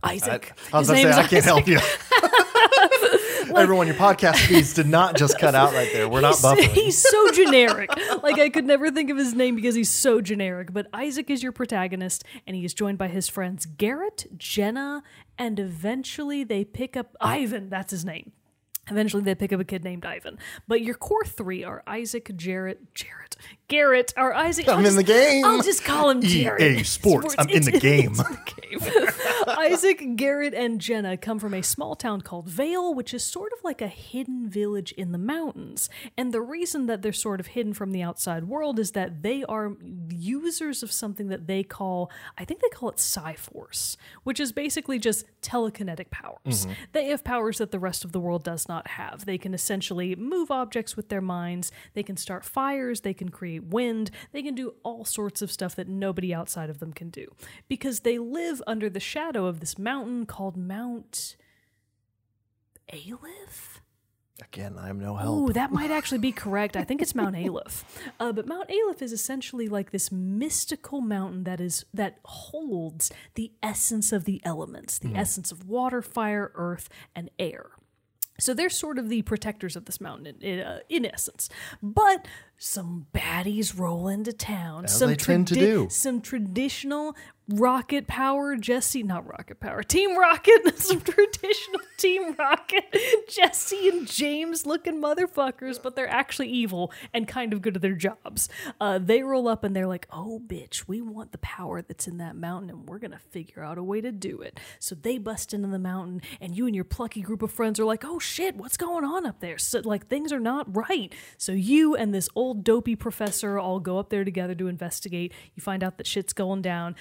Isaac. I was His about to name say I can't help you. [laughs] Everyone, your podcast feeds did not just cut out right there. We're not he's, buffering. [laughs] he's so generic. like I could never think of his name because he's so generic. But Isaac is your protagonist, and he is joined by his friends Garet, Jenna, and eventually they pick up Ivan. That's his name. Eventually, they pick up a kid named Ivan. But your core three are Isaac, Jarrett, Jarrett, Garet, or Isaac. I'm I'll in the game. I'll just call him EA Jarrett. Sports, I'm in the game. in the game. [laughs] Isaac, Garet, and Jenna come from a small town called Vale, which is sort of like a hidden village in the mountains. And the reason that they're sort of hidden from the outside world is that they are users of something that they call, I think they call it Psi-Force, which is basically just telekinetic powers. Mm-hmm. They have powers that the rest of the world does not have. They can essentially move objects with their minds, they can start fires, they can create wind, they can do all sorts of stuff that nobody outside of them can do. Because they live under the shadow of this mountain called Mount Aleph? Again, I am no help. Ooh, that might actually be correct. I think it's Mount Aleph. Uh, but Mount Aleph is essentially like this mystical mountain that is that holds the essence of the elements, the essence of water, fire, earth, and air. So they're sort of the protectors of this mountain in, uh, in essence. But some baddies roll into town. As some they tend to do. Some traditional Rocket Power, Jesse, not Rocket Power, Team Rocket, [laughs] some traditional Team Rocket, [laughs] Jesse and James looking motherfuckers, but they're actually evil and kind of good at their jobs. Uh, they roll up and they're like, oh, bitch, we want the power that's in that mountain and we're going to figure out a way to do it. So they bust into the mountain and you and your plucky group of friends are like, oh shit, what's going on up there? So, like, things are not right. So you and this old dopey professor all go up there together to investigate. You find out that shit's going down.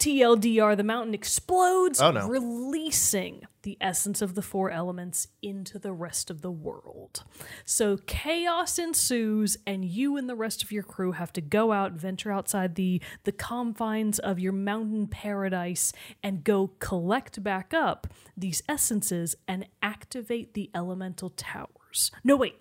TLDR, the mountain explodes, Oh, no. releasing the essence of the four elements into the rest of the world. So chaos ensues, and you and the rest of your crew have to go out, venture outside the, the confines of your mountain paradise, and go collect back up these essences and activate the elemental towers. No, wait.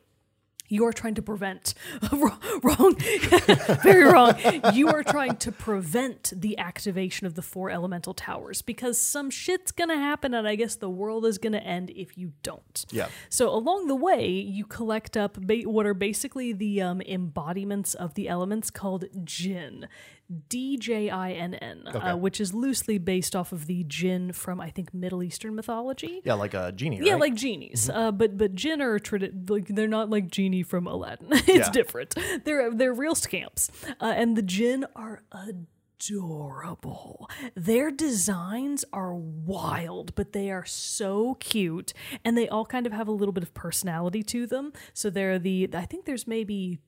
You are trying to prevent. [laughs] wrong. [laughs] Very wrong. You are trying to prevent the activation of the four elemental towers because some shit's to happen and I guess the world is to end if you don't. Yeah. So along the way, you collect up ba- what are basically the um, embodiments of the elements called Djinn. D J I N N, Okay. uh, which is loosely based off of the Jinn from I think Middle Eastern mythology. Yeah, like a genie, Yeah, right? like genies. Uh, but but Djinn are tradi- like they're not like genie from Aladdin. [laughs] it's Yeah. different. They're they're real scamps, uh, and the Djinn are adorable. Their designs are wild, but they are so cute, and they all kind of have a little bit of personality to them. So they're the I think there's maybe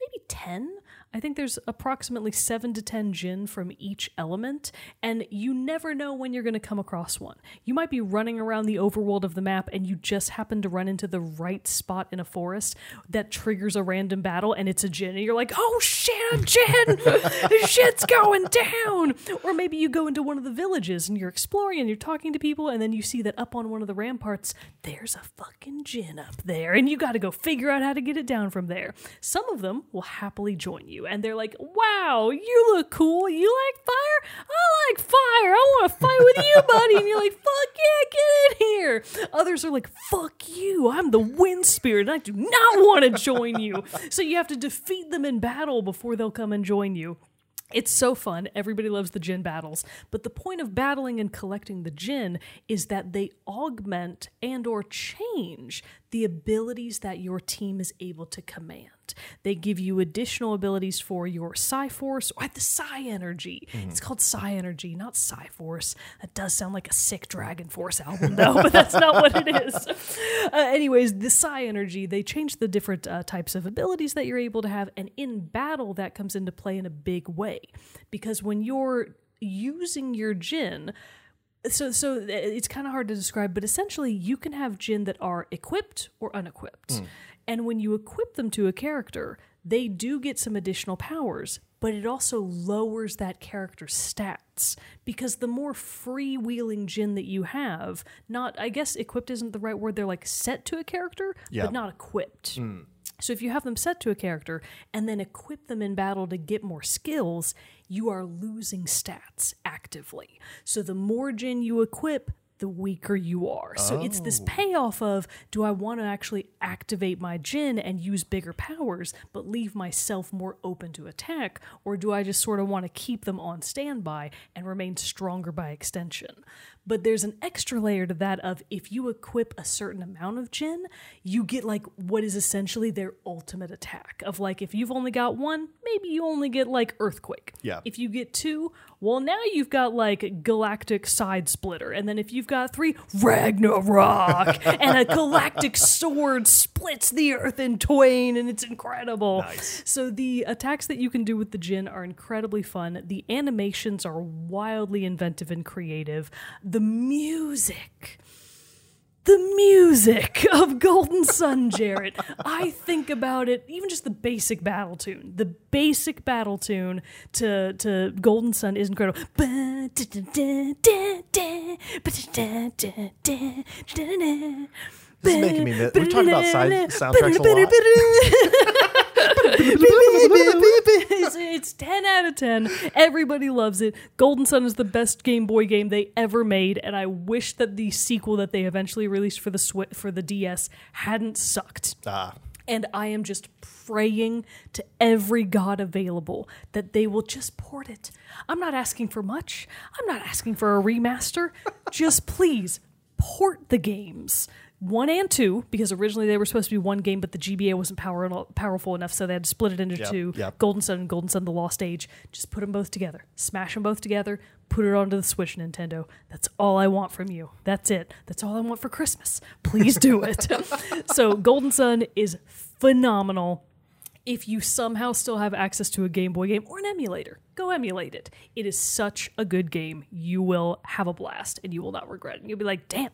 maybe 10 i think there's approximately 7 to 10 Djinn from each element and you never know when you're going to come across one. You might be running around the overworld of the map and you just happen to run into the right spot in a forest that triggers a random battle and it's a Djinn and you're like oh shit a Djinn [laughs] shit's going down! Or maybe you go into one of the villages and you're exploring and you're talking to people and then you see that up on one of the ramparts there's a fucking Djinn up there and you got to go figure out how to get it down from there. Some of them will happily join you and they're like wow you look cool. You like fire? I like fire. I want to fight with you buddy. And you're like fuck yeah get in here. Others are like fuck you. I'm the wind spirit. And i do not want to join you. So you have to defeat them in battle before they'll come and join you. It's so fun. Everybody loves the Djinn battles. But the point of battling and collecting the Djinn is that they augment and or change the abilities that your team is able to command. They give you additional abilities for your Psi Force or the Psynergy. It's called Psynergy, not Psi Force. That does sound like a sick Dragon Force album, though, but that's not what it is. [laughs] Uh, anyways, the Psynergy, they change the different uh, types of abilities that you're able to have, and in battle, that comes into play in a big way. Because when you're using your Djinn, so so uh, it's kind of hard to describe but essentially you can have Djinn that are equipped or unequipped. Hmm. And when you equip them to a character they do get some additional powers but it also lowers that character's stats because the more freewheeling Djinn that you have not i guess equipped isn't the right word they're like set to a character Yeah. but not equipped hmm. so if you have them set to a character and then equip them in battle to get more skills, you are losing stats actively. So the more Djinn you equip, the weaker you are. So it's this oh. payoff of do I want to actually activate my Djinn and use bigger powers, but leave myself more open to attack, or do I just sort of want to keep them on standby and remain stronger by extension? But there's an extra layer to that of if you equip a certain amount of Djinn, you get like what is essentially their ultimate attack. Of like if you've only got one, maybe you only get like Earthquake. Yeah. If you get two, well now you've got like Galactic Side Splitter. And then if you've got three, Ragnarok. [laughs] and a galactic sword splits the earth in twain and it's incredible. Nice. So the attacks that you can do with the Djinn are incredibly fun. The animations are wildly inventive and creative. The music. The music of Golden Sun, Jarrett. I think about it, even just the basic battle tune. The basic battle tune to, to Golden Sun is incredible. This is making me mi- we've talked about side soundtracks a lot. it's, it's 10 out of 10. Everybody loves it. Golden Sun is the best Game Boy game they ever made, and I wish that the sequel that they eventually released for the Swi- for the DS hadn't sucked. Ah, And I am just praying to every god available that they will just port it. I'm not asking for much. I'm not asking for a remaster. just please port the games. One and two, because originally they were supposed to be one game, but the GBA wasn't power, powerful enough, so they had to split it into Yep, two. yep. Golden Sun and Golden Sun The Lost Age. Just put them both together. Smash them both together. Put it onto the Switch, Nintendo. That's all I want from you. That's it. That's all I want for Christmas. Please do it. [laughs] so, Golden Sun is phenomenal. If you somehow still have access to a Game Boy game or an emulator, go emulate it. It is such a good game. You will have a blast and you will not regret it. You'll be like, damn,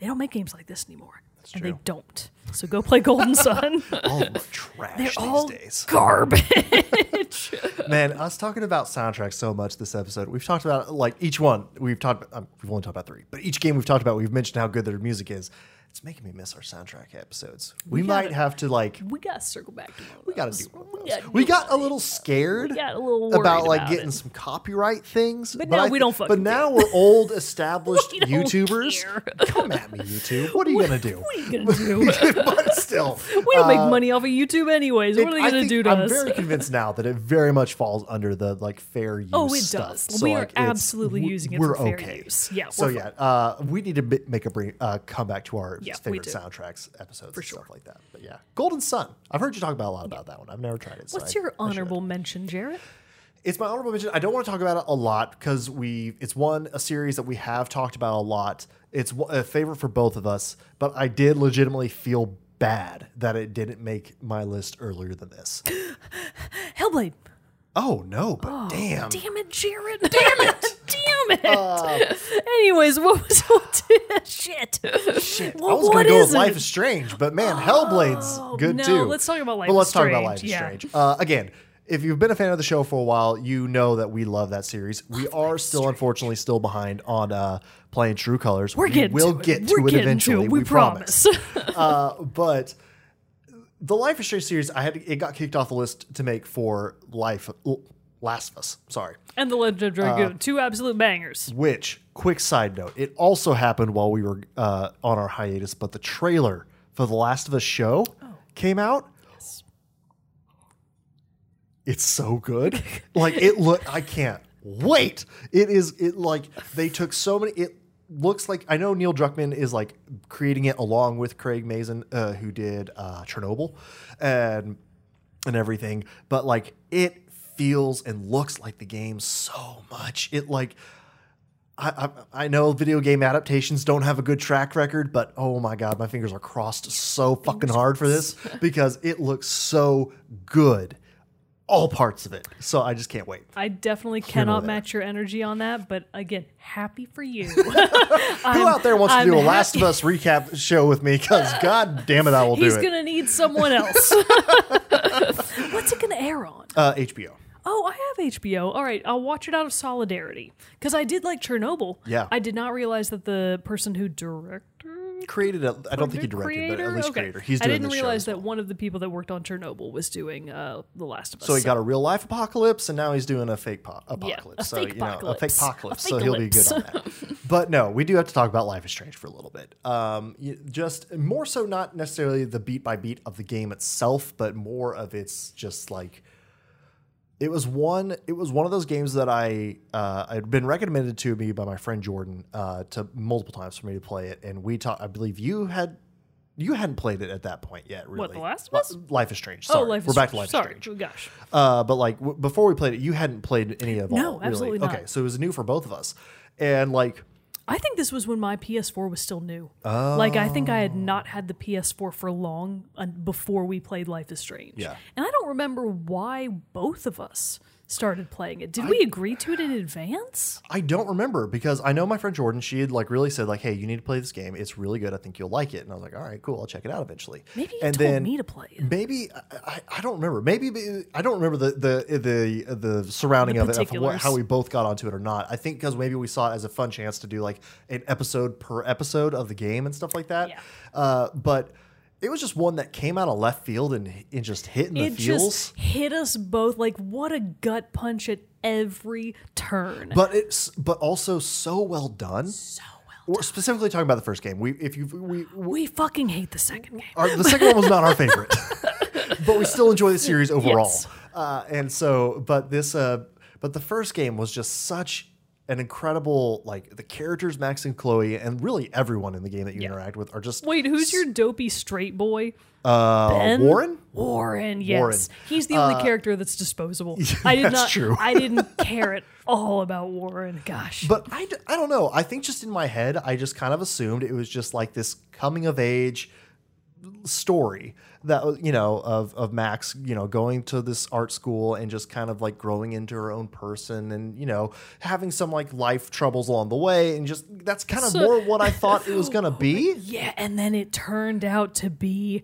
they don't make games like this anymore. and they don't. So go play Golden [laughs] Sun. All of them [laughs] are trash They're these all days. garbage. [laughs] Man, us talking about soundtracks so much this episode. We've talked about like each one. We've talked. Um, we've only talked about three, but each game we've talked about, we've mentioned how good their music is. It's making me miss our soundtrack episodes. We, might gotta- have to like. we gotta circle back to one of We got to those. do one of We those. gotta We do got a one. little scared We got a little worried about like getting it. some copyright things. But, now we don't But fucking now we're old, [laughs] established We don't YouTubers. care. Come at me, YouTube. What are you gonna do? [laughs] What are you gonna do? [laughs] but still, we don't make money off of YouTube anyways. What are they Uh, I gonna think- do to us? I'm us? very convinced now that it very much falls under the like fair use. Oh, it stuff. does. So, We are like, it's- absolutely w- using it we're for fair okay. use. Yeah, So we're yeah, uh, we need to bi- make a bring uh, come to our Yeah, favorite soundtracks episodes and sure. stuff like that. But yeah, Golden Sun. I've heard you talk about a lot about that one. I've never tried it. so What's your I honorable mention, Jarrett? It's my honorable mention. I don't want to talk about it a lot because we it's one a series that we have talked about a lot. It's a favorite for both of us, but I did legitimately feel bad that it didn't make my list earlier than this. [laughs] Hellblade. Oh no, but oh, damn. Damn it, Jarrett. Damn it. [laughs] It. [laughs] Anyways, what was [laughs] what shit? Shit, I was gonna go is with Life it? is Strange, but man, Hellblade's good no, too. let's talk about Life But is let's talk about Strange, Life yeah. Strange. Uh, again, if you've been a fan of the show for a while, you know that we love that series. We are still, unfortunately, still behind on uh, playing True Colors. We're we getting will to it. get We're to it eventually. To it. We, promise. [laughs] uh, but the Life is Strange series, I had it got kicked off the list to make for Life Last of Us. Sorry. and the Legend of Uh, Dragoon, two absolute bangers. Which, quick side note, it also happened while we were uh, on our hiatus, but the trailer for The Last of Us show came out. Yes. It's so good. [laughs] like it look I can't wait. It is it like they took so many it looks like I know Neil Druckmann is like creating it along with Craig Mazin, uh, who did uh, Chernobyl and and everything, but like it feels and looks like the game so much. It like I, I, I know video game adaptations don't have a good track record, but oh my god, my fingers are crossed so fucking hard for this [laughs] because it looks so good, all parts of it. So I just can't wait. I definitely cannot match your energy on that, but again, happy for you. [laughs] Who [laughs] out there wants to I'm do a Last of Us recap show with me? Because god damn it, I will He's do it. He's gonna need someone else. What's it gonna air on? uh, HBO. Oh, I have HBO. All right, I'll watch it out of solidarity because I did like Chernobyl. Yeah. I did not realize that the person who directed. Created a, I don't think he directed, but at least Okay. creator. He's I doing didn't show realize as that well. one of the people that worked on Chernobyl was doing uh, The Last of Us. So he got a real life apocalypse, and now he's doing a fake po- apocalypse. so fake you know, a fake apocalypse. [laughs] apocalypse. So he'll be good on that. [laughs] but no, we do have to talk about Life is Strange for a little bit. Um, you- just more so, not necessarily the beat by beat of the game itself, but more of its just like. It was one. It was one of those games that I uh, had been recommended to me by my friend Jordan uh, to multiple times for me to play it, and we talked. I believe you had. You hadn't played it at that point yet, really. What the Last Li- Life is Strange. Sorry. Oh, Life We're is back to Life Sorry. is Strange. Oh, gosh. Uh, but like w- before we played it, you hadn't played any of No, all. really. absolutely not. Okay, so it was new for both of us, and like I think this was when my PS4 was still new. Like I think I had oh. not had the PS4 for long before we played Life is Strange. Yeah. And I don't remember why both of us started playing it. Did we agree to it in advance? I don't remember because I know my friend Jordan. She had like really said like, "Hey, you need to play this game. It's really good. I think you'll like it." And I was like, "All right, cool. I'll check it out eventually." Maybe you and told then me to play it. Maybe I, I, I don't remember. Maybe I don't remember the the the the surrounding The of it, of how we both got onto it or not. I think because maybe we saw it as a fun chance to do like an episode per episode of the game and stuff like that. Yeah. Uh, but it was just one that came out of left field and, and just hit in the It just hit us both like what a gut punch at every turn. but it's but also so well done. So well. We're specifically talking about the first game. We if you we, we we fucking hate the second game. our, the second one was not our favorite. [laughs] but we still enjoy the series overall. Yes. Uh, and so, but this, uh, but the first game was just such an incredible, like the characters, Max and Chloe, and really everyone in the game that you interact with are just Wait, who's your dopey straight boy? uh, Ben? Warren. Warren, yes. Warren. He's the only character that's disposable. [laughs] I did that's not true. I didn't [laughs] care at all about Warren. Gosh. But I, d- I don't know. I think just in my head, I just kind of assumed it was just like this coming of age story that you know of of Max you know going to this art school and just kind of like growing into her own person and you know having some like life troubles along the way and just that's kind of So- more what I thought it was [laughs] gonna be. Yeah, and then it turned out to be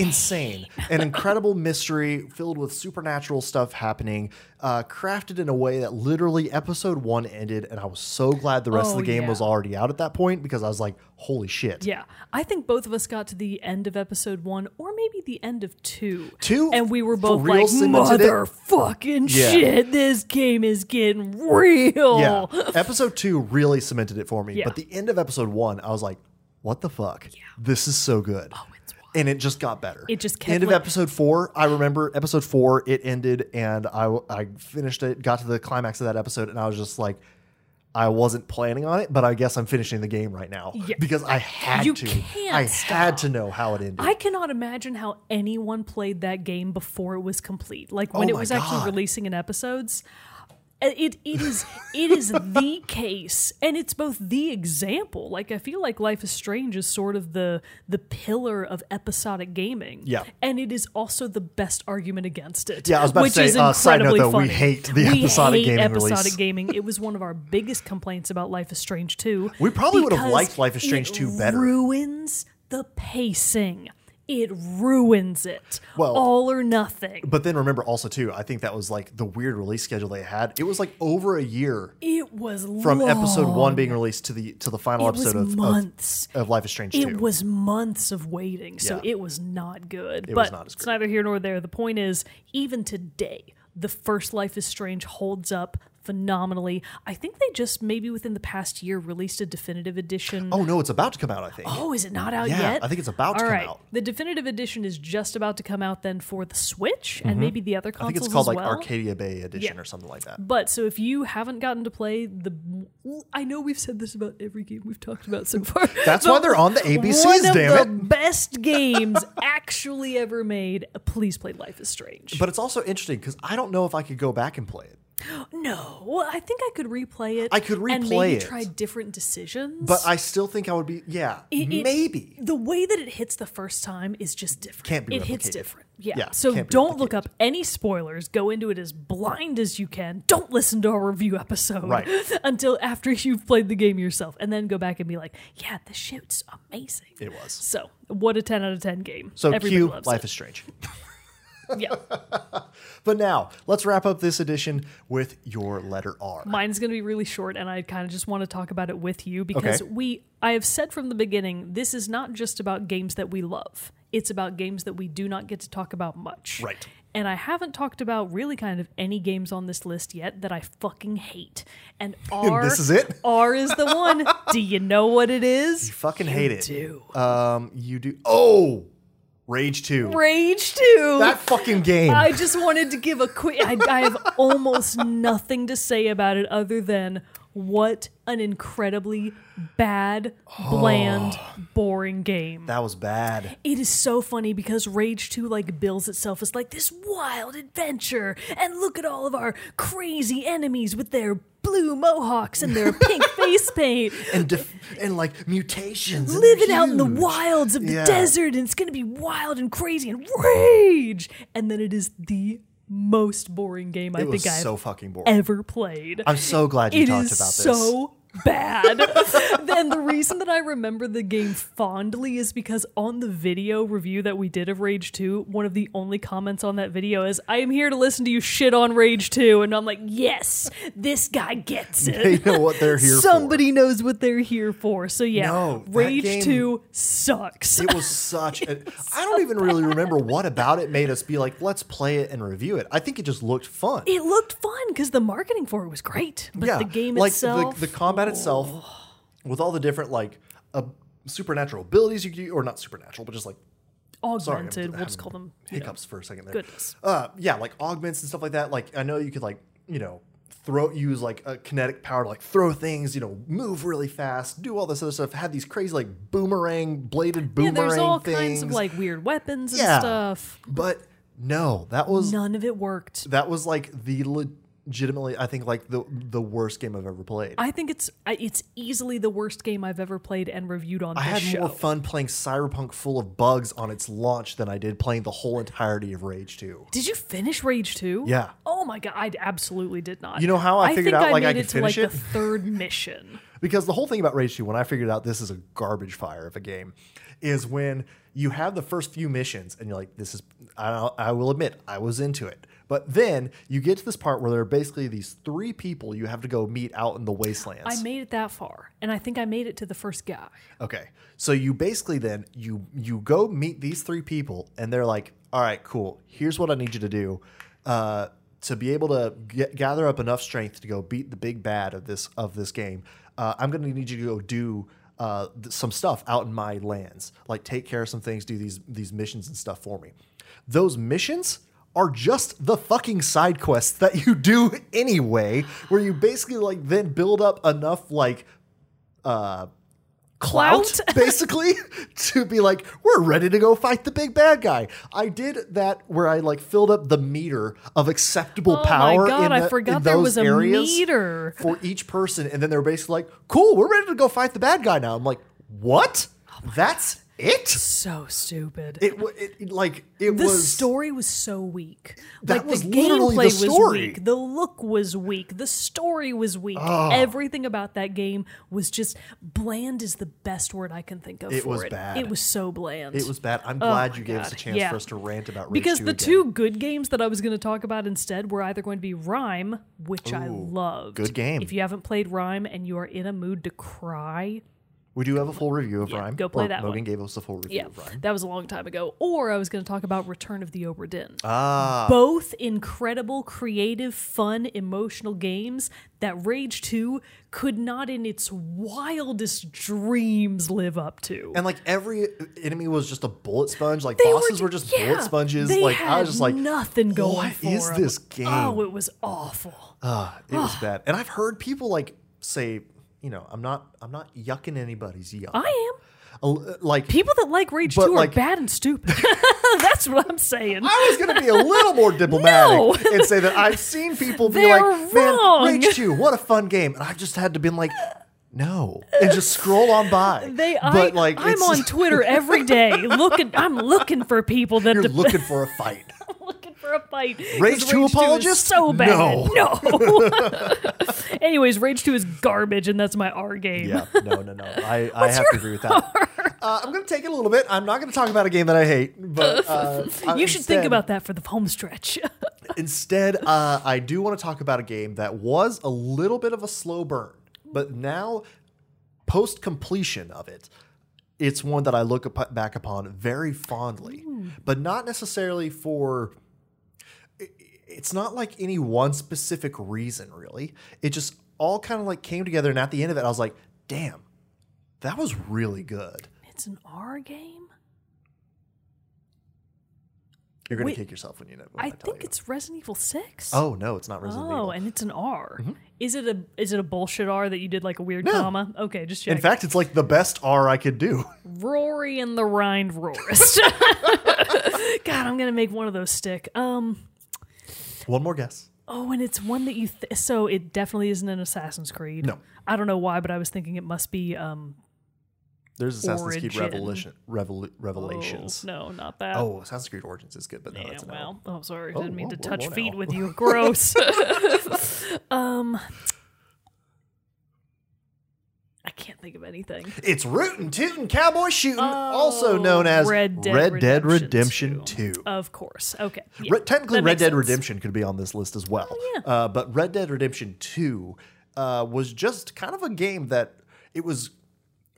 insane. an incredible mystery filled with supernatural stuff happening uh, crafted in a way that literally episode one ended and I was so glad the rest Oh, of the game yeah. was already out at that point because I was like holy shit Yeah, I think both of us got to the end of episode one, or maybe the end of two. Two, and we were both real like, "Motherfucking Yeah. shit! This game is getting real." Yeah. episode two really cemented it for me. Yeah. But the end of episode one, I was like, what the fuck? Yeah. This is so good. Oh. And it just got better. It just kept, end of like- episode four. I remember episode four. It ended, and I I finished it. Got to the climax of that episode, and I was just like, I wasn't planning on it, but I guess I'm finishing the game right now Yeah. because I had You to. can't I had to know how it ended. I cannot imagine how anyone played that game before it was complete. Like when Oh it was actually releasing in episodes. It it is it is the case, and it's both the example. Like I feel like Life is Strange is sort of the the pillar of episodic gaming. Yeah. and it is also the best argument against it. Yeah, I was about to which say, is uh, side note, incredibly though, we hate the episodic hate gaming episodic release. gaming. It was one of our biggest complaints about Life is Strange too. We probably would have liked Life is Strange 2 better. Ruins the pacing. It ruins it. Well- all or nothing. but then remember also too, I think that was like the weird release schedule they had. It was like over a year It was from long. episode one being released to the to the final It episode of, of months. of Life is Strange It 2. was months of waiting, so Yeah. it was not good. It but was not as it's neither here nor there. The point is, even today, the first Life is Strange holds up phenomenally. I think they just maybe within the past year released a definitive edition. oh no, it's about to come out, I think. Oh, is it not out Yeah, yet? I think it's about to All come right. out. The definitive edition is just about to come out then for the Switch and maybe the other Mm-hmm. I think it's called like well. Arcadia Bay Edition Yeah. or something like that. But so if you haven't gotten to play the, I know we've said this about every game we've talked about so far. [laughs] That's why they're on the ABCs, One of damn the it. best [laughs] games actually ever made. Please play Life is Strange. But it's also interesting because I don't know if I could go back and play it. No, well, I think I could replay it. I could replay and maybe it. try different decisions. But I still think I would be, yeah, It- it- maybe. the way that it hits the first time is just different. Can't be It hits different. Yeah. Yeah, so don't look up any spoilers. Go into it as blind as you can. Don't listen to our review episode Right. [laughs] until after you've played the game yourself, and then go back and be like, "Yeah, the shit's amazing." It was. So, what a ten out of ten game. So Everybody cue Life it. is Strange. [laughs] yeah. [laughs] But now let's wrap up this edition with your letter R. Mine's going to be really short, and I kind of just want to talk about it with you because Okay. we, I have said from the beginning, this is not just about games that we love. It's about games that we do not get to talk about much. Right. And I haven't talked about really kind of any games on this list yet that I fucking hate. And [laughs] R, This is it? [laughs] R is the one. do you know what it is? You fucking hate it. do. Um, you do. Oh, Rage 2. Rage 2. That fucking game. I just wanted to give a quick. I, I have almost nothing to say about it other than what an incredibly bad, oh. bland, boring game. that was bad. It is so funny because Rage 2 like bills itself as like this wild adventure and look at all of our crazy enemies with their blue mohawks and their pink [laughs] face paint And def- and like mutations. and living out in the wilds of the Yeah. desert and it's going to be wild and crazy and rage and then it is the most boring game I It was think I've so fucking boring. ever played. I'm so glad you It talked about this. so bad. [laughs] then the reason that I remember the game fondly is because on the video review that we did of Rage 2, one of the only comments on that video is, I am here to listen to you shit on Rage 2. And I'm like, yes, this guy gets it. They know what they're here for. Somebody knows what they're here for. So yeah, No, Rage game- 2 sucks. It was such a. [laughs] I don't even really remember what about it made us be like, let's play it and review it. I think it just looked fun. It looked fun because the marketing for it was great. But the game like itself. the, the combat itself, with all the different like uh, supernatural abilities you can or not supernatural, but just like Sorry, I'm augmented. we'll just call them you know, hiccups for a second there. goodness. Uh, yeah, like augments and stuff like that. Like I know you could like you know throw use like a kinetic power to like throw things, you know, move really fast, do all this other stuff. Had these crazy like boomerang bladed boomerang Yeah, there's all things. kinds of like weird weapons and Yeah. stuff. but no, that was None of it worked. that was like the legitimately I think like the the worst game I've ever played. I think it's I- it's easily the worst game I've ever played and reviewed on I this had show. more fun playing Cyberpunk full of bugs on its launch than I did playing the whole entirety of Rage 2. Did you finish Rage 2? Yeah. Oh my god, I absolutely did not. You know how I figured think out, I like, I made could it to like finish the it? third mission. [laughs] Because the whole thing about Rage 2, when I figured out this is a garbage fire of a game, is when you have the first few missions and you're like, this is, I, I will admit, I was into it. But then you get to this part where there are basically these three people you have to go meet out in the wastelands. I made it that far, and I think I made it to the first guy. Okay. So you basically then you you go meet these three people and they're like, "All right, cool. Here's what I need you to do uh, to be able to get, gather up enough strength to go beat the big bad of this of this game. Uh, I'm going to need you to go do uh, th- some stuff out in my lands, like take care of some things, do these these missions and stuff for me. Those missions." Are just the fucking side quests that you do anyway, where you basically like then build up enough like uh clout, [laughs] basically to be like we're ready to go fight the big bad guy i did that where i like filled up the meter of acceptable power. Oh my God, in I forgot there was a meter. for each person and then they're basically like cool we're ready to go fight the bad guy now i'm like what that's it So stupid. it, wa- it like it the was The story was so weak. That like was the literally the gameplay was story. weak. The look was weak. The story was weak. Everything about that game was just bland. Is the best word I can think of. It for was it. bad. It was so bland. it was bad i'm oh glad my you gave us a chance yeah. for us to rant about Rage because 2 the again. two good games that I was going to talk about instead were either going to be Rime, which I Ooh, loved. good game. If you haven't played Rime and you are in a mood to cry, we do have a full review of Rime go play Or that Logan one. gave us a full review yeah, of Rime that was a long time ago. Or I was going to talk about Return of the Obra Dinn. ah both incredible, creative, fun, emotional games that Rage 2 could not in its wildest dreams live up to. And like every enemy was just a bullet sponge. Like They bosses were, just yeah, bullet sponges. Like I was just like, nothing going what is 'em. this game? Oh, it was awful. Ah, it was bad. And I've heard people like say, you know, I'm not, I'm not yucking anybody's yuck. I am. A- uh, like People that like Rage 2 like- are bad and stupid. [laughs] That's what I'm saying. I was gonna be a little more [laughs] diplomatic No. and say that I've seen people be They're like, "Man. Rage Two, what a fun game," and I've just had to been like, "No," and just scroll on by. They, I, but like, I'm on [laughs] Twitter every day looking. I'm looking for people that You're looking for a fight. For a fight. Rage 2 is apologist? So bad. No. [laughs] No. [laughs] Anyways, Rage 2 is garbage, and that's my R game. Yeah, [laughs] no, no, no. I, I have to agree with that. Uh, I'm going to take it a little bit. I'm not going to talk about a game that I hate, but uh, You should think about that for the home stretch. Instead, uh, I do want to talk about a game that was a little bit of a slow burn, but now, post completion of it, it's one that I look up- back upon very fondly, but not necessarily for. It's not like any one specific reason, really. It just all kind of like came together, and at the end of it, I was like, "Damn, that was really good." it's an R game? You're gonna Wait, kick yourself when you know. When I, I think you. it's Resident Evil 6. Oh no, it's not Resident Oh, Evil. Oh, and it's an R. Is it a is it a bullshit R that you did like a weird No. comma? Okay, just check. In fact, it's like the best R I could do. [laughs] Rory and the Rind Roarist. [laughs] God, I'm gonna make one of those stick. Um. One more guess. Oh, and it's one that you. Th- so it definitely isn't an Assassin's Creed. No. I don't know why, but I was thinking it must be. Um. There's Assassin's Creed Origin. Revolution, Revol- oh, Revelations. no, not that. Oh, Assassin's Creed Origins is good, but no, Yeah, that's an L. well, oh, sorry, Oh, didn't mean whoa, to whoa, touch whoa feet now. with you. Gross. [laughs] [laughs] [laughs] um, can't think of anything. It's Rootin' Tootin' Cowboy Shootin', also known as Oh, Red Dead Redemption, Redemption 2. Of course. Okay. yeah, Re- technically, Red Dead sense. Oh, Redemption could be on this list as well. yeah. uh, but Red Dead Redemption 2 uh, was just kind of a game that it was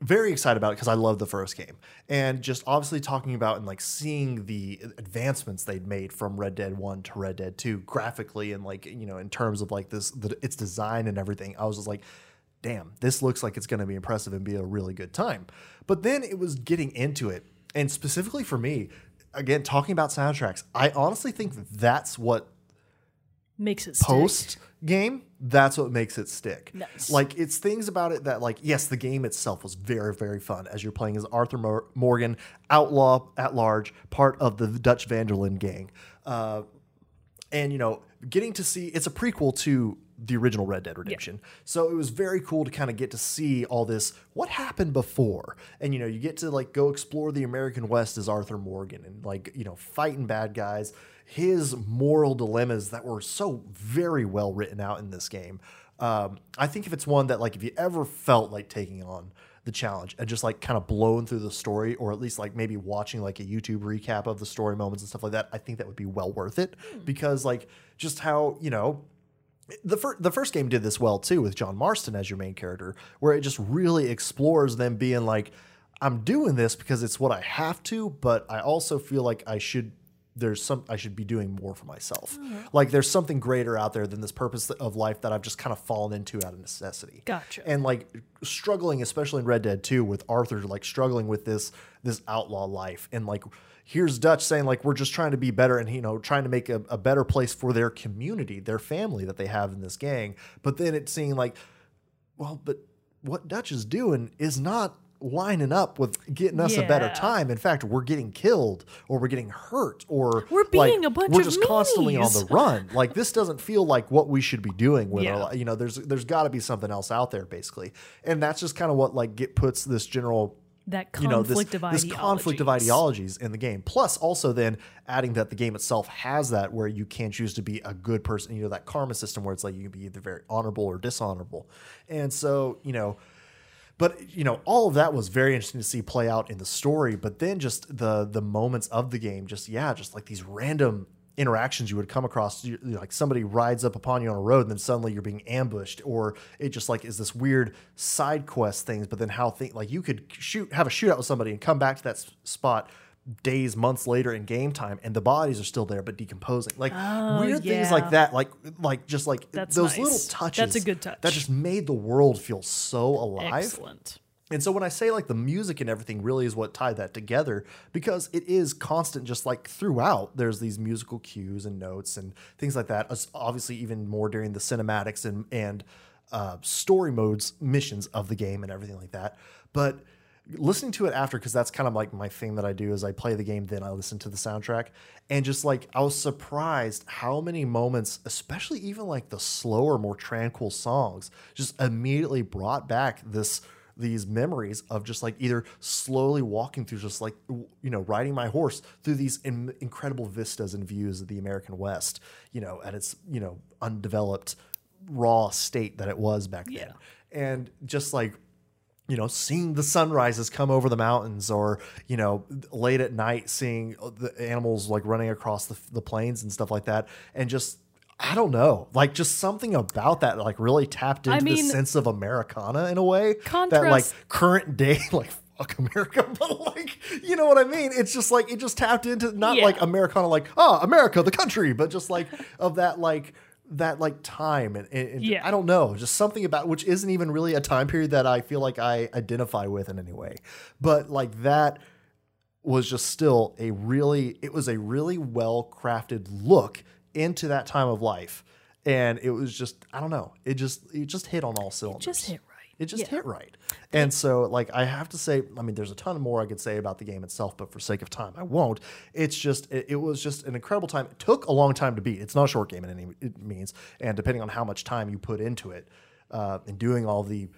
very excited about because I love the first game. And just obviously talking about and like seeing the advancements they'd made from Red Dead 1 to Red Dead 2 graphically and like, you know, in terms of like this, the, its design and everything. I was just like, damn, this looks like it's going to be impressive and be a really good time. But then it was getting into it. And specifically for me, again, talking about soundtracks, I honestly think that's what Makes it stick. post game that's what makes it stick Nice. like it's things about it that like yes the game itself was very very fun as you're playing as arthur Mor- morgan outlaw at large part of the dutch van der Linde gang uh, and you know getting to see it's a prequel to the original red dead redemption. So it was very cool to kind of get to see all this what happened before? And you know you get to like go explore the american west as arthur morgan and like you know fighting bad guys. His moral dilemmas that were so very well written out in this game um, i think if it's one that like if you ever felt like taking on the challenge and just like kind of blowing through the story or at least like maybe watching like a youtube recap of the story moments and stuff like that i think that would be well worth it. Because like just how you know the first the first game did this well too with John Marston as your main character, where it just really explores them being like, I'm doing this because it's what I have to, but I also feel like I should there's some I should be doing more for myself. Mm-hmm. Like there's something greater out there than this purpose of life that I've just kind of fallen into out of necessity. Gotcha. And like struggling, especially in Red Dead 2, with Arthur like struggling with this this outlaw life. And like here's Dutch saying like we're just trying to be better and you know trying to make a, a better place for their community, their family that they have in this gang. But then it's seeing like, well, but what Dutch is doing is not lining up with getting us a better time. In fact, we're getting killed or we're getting hurt or We're like, being a bunch we're just constantly on the run. [laughs] Like this doesn't feel like what we should be doing with Yeah. our you know there's there's got to be something else out there basically. And that's just kind of what like get puts this general That you know this, conflict of this conflict of ideologies. ideologies in the game. Plus, also then adding that the game itself has that where you can choose to be a good person. You know that karma system where it's like you can be either very honorable or dishonorable. And so you know, but you know all of that was very interesting to see play out in the story. But then just the the moments of the game, just yeah, just like these random interactions you would come across you, like somebody rides up upon you on a road and then suddenly you're being ambushed or it just like is this weird side quest things but then how thing like you could shoot have a shootout with somebody and come back to that spot days months later in game time and the bodies are still there but decomposing like oh, weird things like that like like just like That's those nice. little touches. That's a good touch. that just made the world feel so alive Excellent. And so when I say like the music and everything really is what tied that together because it is constant just like throughout there's these musical cues and notes and things like that. As- Obviously even more during the cinematics and and uh, story modes missions of the game and everything like that. But listening to it after because that's kind of like my thing that I do is I play the game then I listen to the soundtrack and just like I was surprised how many moments especially even like the slower more tranquil songs just immediately brought back this these memories of just like either slowly walking through just like you know riding my horse through these in- incredible vistas and views of the American West you know at its you know undeveloped raw state that it was back then. And just like you know, seeing the sunrises come over the mountains, or you know, late at night seeing the animals like running across the, the plains and stuff like that, and just I don't know, like just something about that like really tapped into I mean- this sense of Americana in a way that like current day [laughs] like. Fuck America, [laughs] but like, you know what I mean? It's just like, it just tapped into not Yeah. like Americana, like, oh, America, the country, but just like of that, like, that like time and, and and Yeah. I don't know, just something about which isn't even really a time period that I feel like I identify with in any way. But like that was just still a really it was a really well crafted look into that time of life. And it was just I don't know, it just it just hit on all cylinders. It Just hit right. It just Yeah. hit right. And so, like, I have to say, I mean, there's a ton more I could say about the game itself, but for sake of time, I won't. It's just, it, it was just an incredible time. It took a long time to beat. It's not a short game in any it means. And depending on how much time you put into it, uh, in doing all the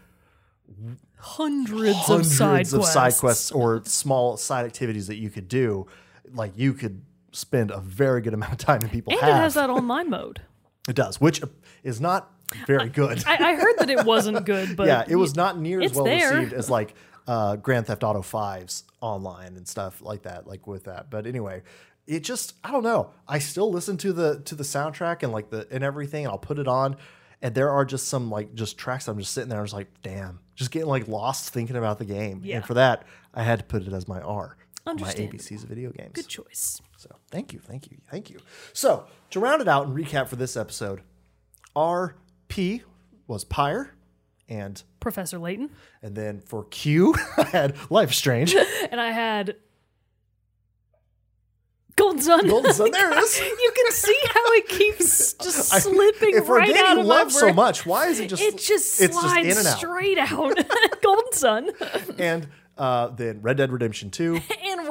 Hundreds, hundreds of side of quests. side quests or small side activities that you could do, like, you could spend a very good amount of time, and people And have. it has that online mode. [laughs] It does, which is not very good. I, I heard that it [laughs] wasn't good, but yeah, it was not near as it's well there. received as [laughs] like uh, Grand Theft Auto 5's online and stuff like that, like with that. But anyway, it just I don't know. I still listen to the to the soundtrack and like the and everything. And I'll put it on, and there are just some like just tracks. I'm just sitting there. I was like, damn, just getting like lost thinking about the game. Yeah. And for that, I had to put it as my R. My ABCs of video games. Good choice. So thank you, thank you, thank you. So to round it out and recap for this episode, RP was Pyre, and Professor Layton. and then for Q, [laughs] I had Life Strange. [laughs] And I had Golden Sun. Golden Sun. There it is. [laughs] you can see how it keeps just I- slipping if right out of love so much, why is it just It just it's slides just in and out? straight out. Golden Sun And uh, then Red Dead Redemption 2.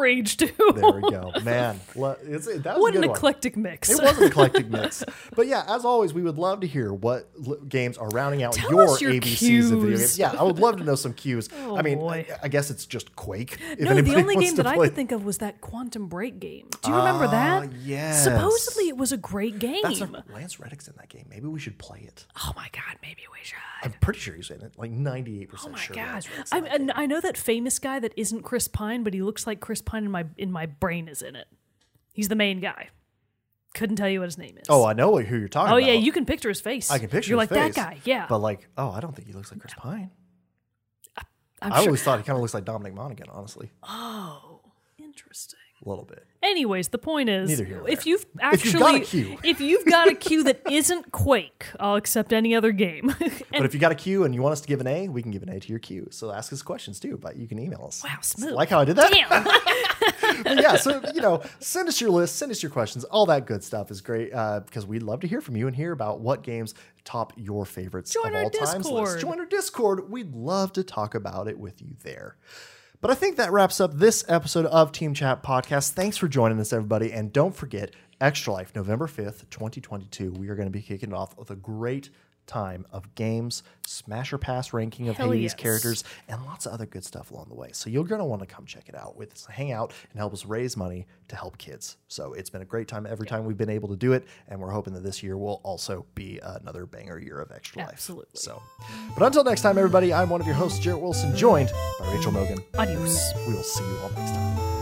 Rage 2. [laughs] There we go. Man, lo- it's, that was What a an good one. eclectic mix. It was an [laughs] eclectic mix. But yeah, as always, we would love to hear what games are rounding out Tell your your ABCs of video games. Yeah, I would love to know some cues. [laughs] Oh, I mean. I, I guess it's just Quake. No, the only game that I could think of was that Quantum Break game. Do you remember Ah, that? yes. Supposedly it was a great game. That's a, Lance Reddick's in that game. Maybe we should play it. oh my god, maybe we should. I'm pretty sure he's in it. Like 98% Oh my sure. god! I, in that game. and I know that famous guy that isn't Chris Pine, but he looks like Chris Pine in my in my brain is in it. He's the main guy. Couldn't tell you what his name is. Oh, I know who you're talking oh about. yeah, you can picture his face. I can picture You're his like face, that guy. Yeah, But like, oh, I don't think he looks like Chris Pine. I'm I sure. always thought he kind of looks like Dominic Monaghan, honestly. Oh, interesting. A little bit. Anyways, the point is, Neither here nor if there. you've If actually, you've got a queue. [laughs] if you've got a queue that isn't Quake, I'll accept any other game. [laughs] But if you got a a Q and you want us to give an A, we can give an A to your Q. So ask us questions too, but you can email us. wow, smooth. Like how I did that? Damn. [laughs] Yeah, so you know, send us your list, send us your questions. All that good stuff is great uh, because we'd love to hear from you and hear about what games top your favorites Join of our all times list. Discord. Join our Discord. We'd love to talk about it with you there. But I think that wraps up this episode of Team Chat Podcast. Thanks for joining us, everybody. And don't forget, Extra Life, November 5th, 2022. We are going to be kicking off with a great time of games, Smash or Pass ranking of Hell Hades yes. characters, and lots of other good stuff along the way. So you're going to want to come check it out with us, hang out, and help us raise money to help kids. So it's been a great time every time we've been able to do it, and we're hoping that this year will also be another banger year of Extra Life. Absolutely. So, but until next time, everybody, I'm one of your hosts, Jarrett Wilson, joined by Rachel Mogan. Adios. We will see you all next time.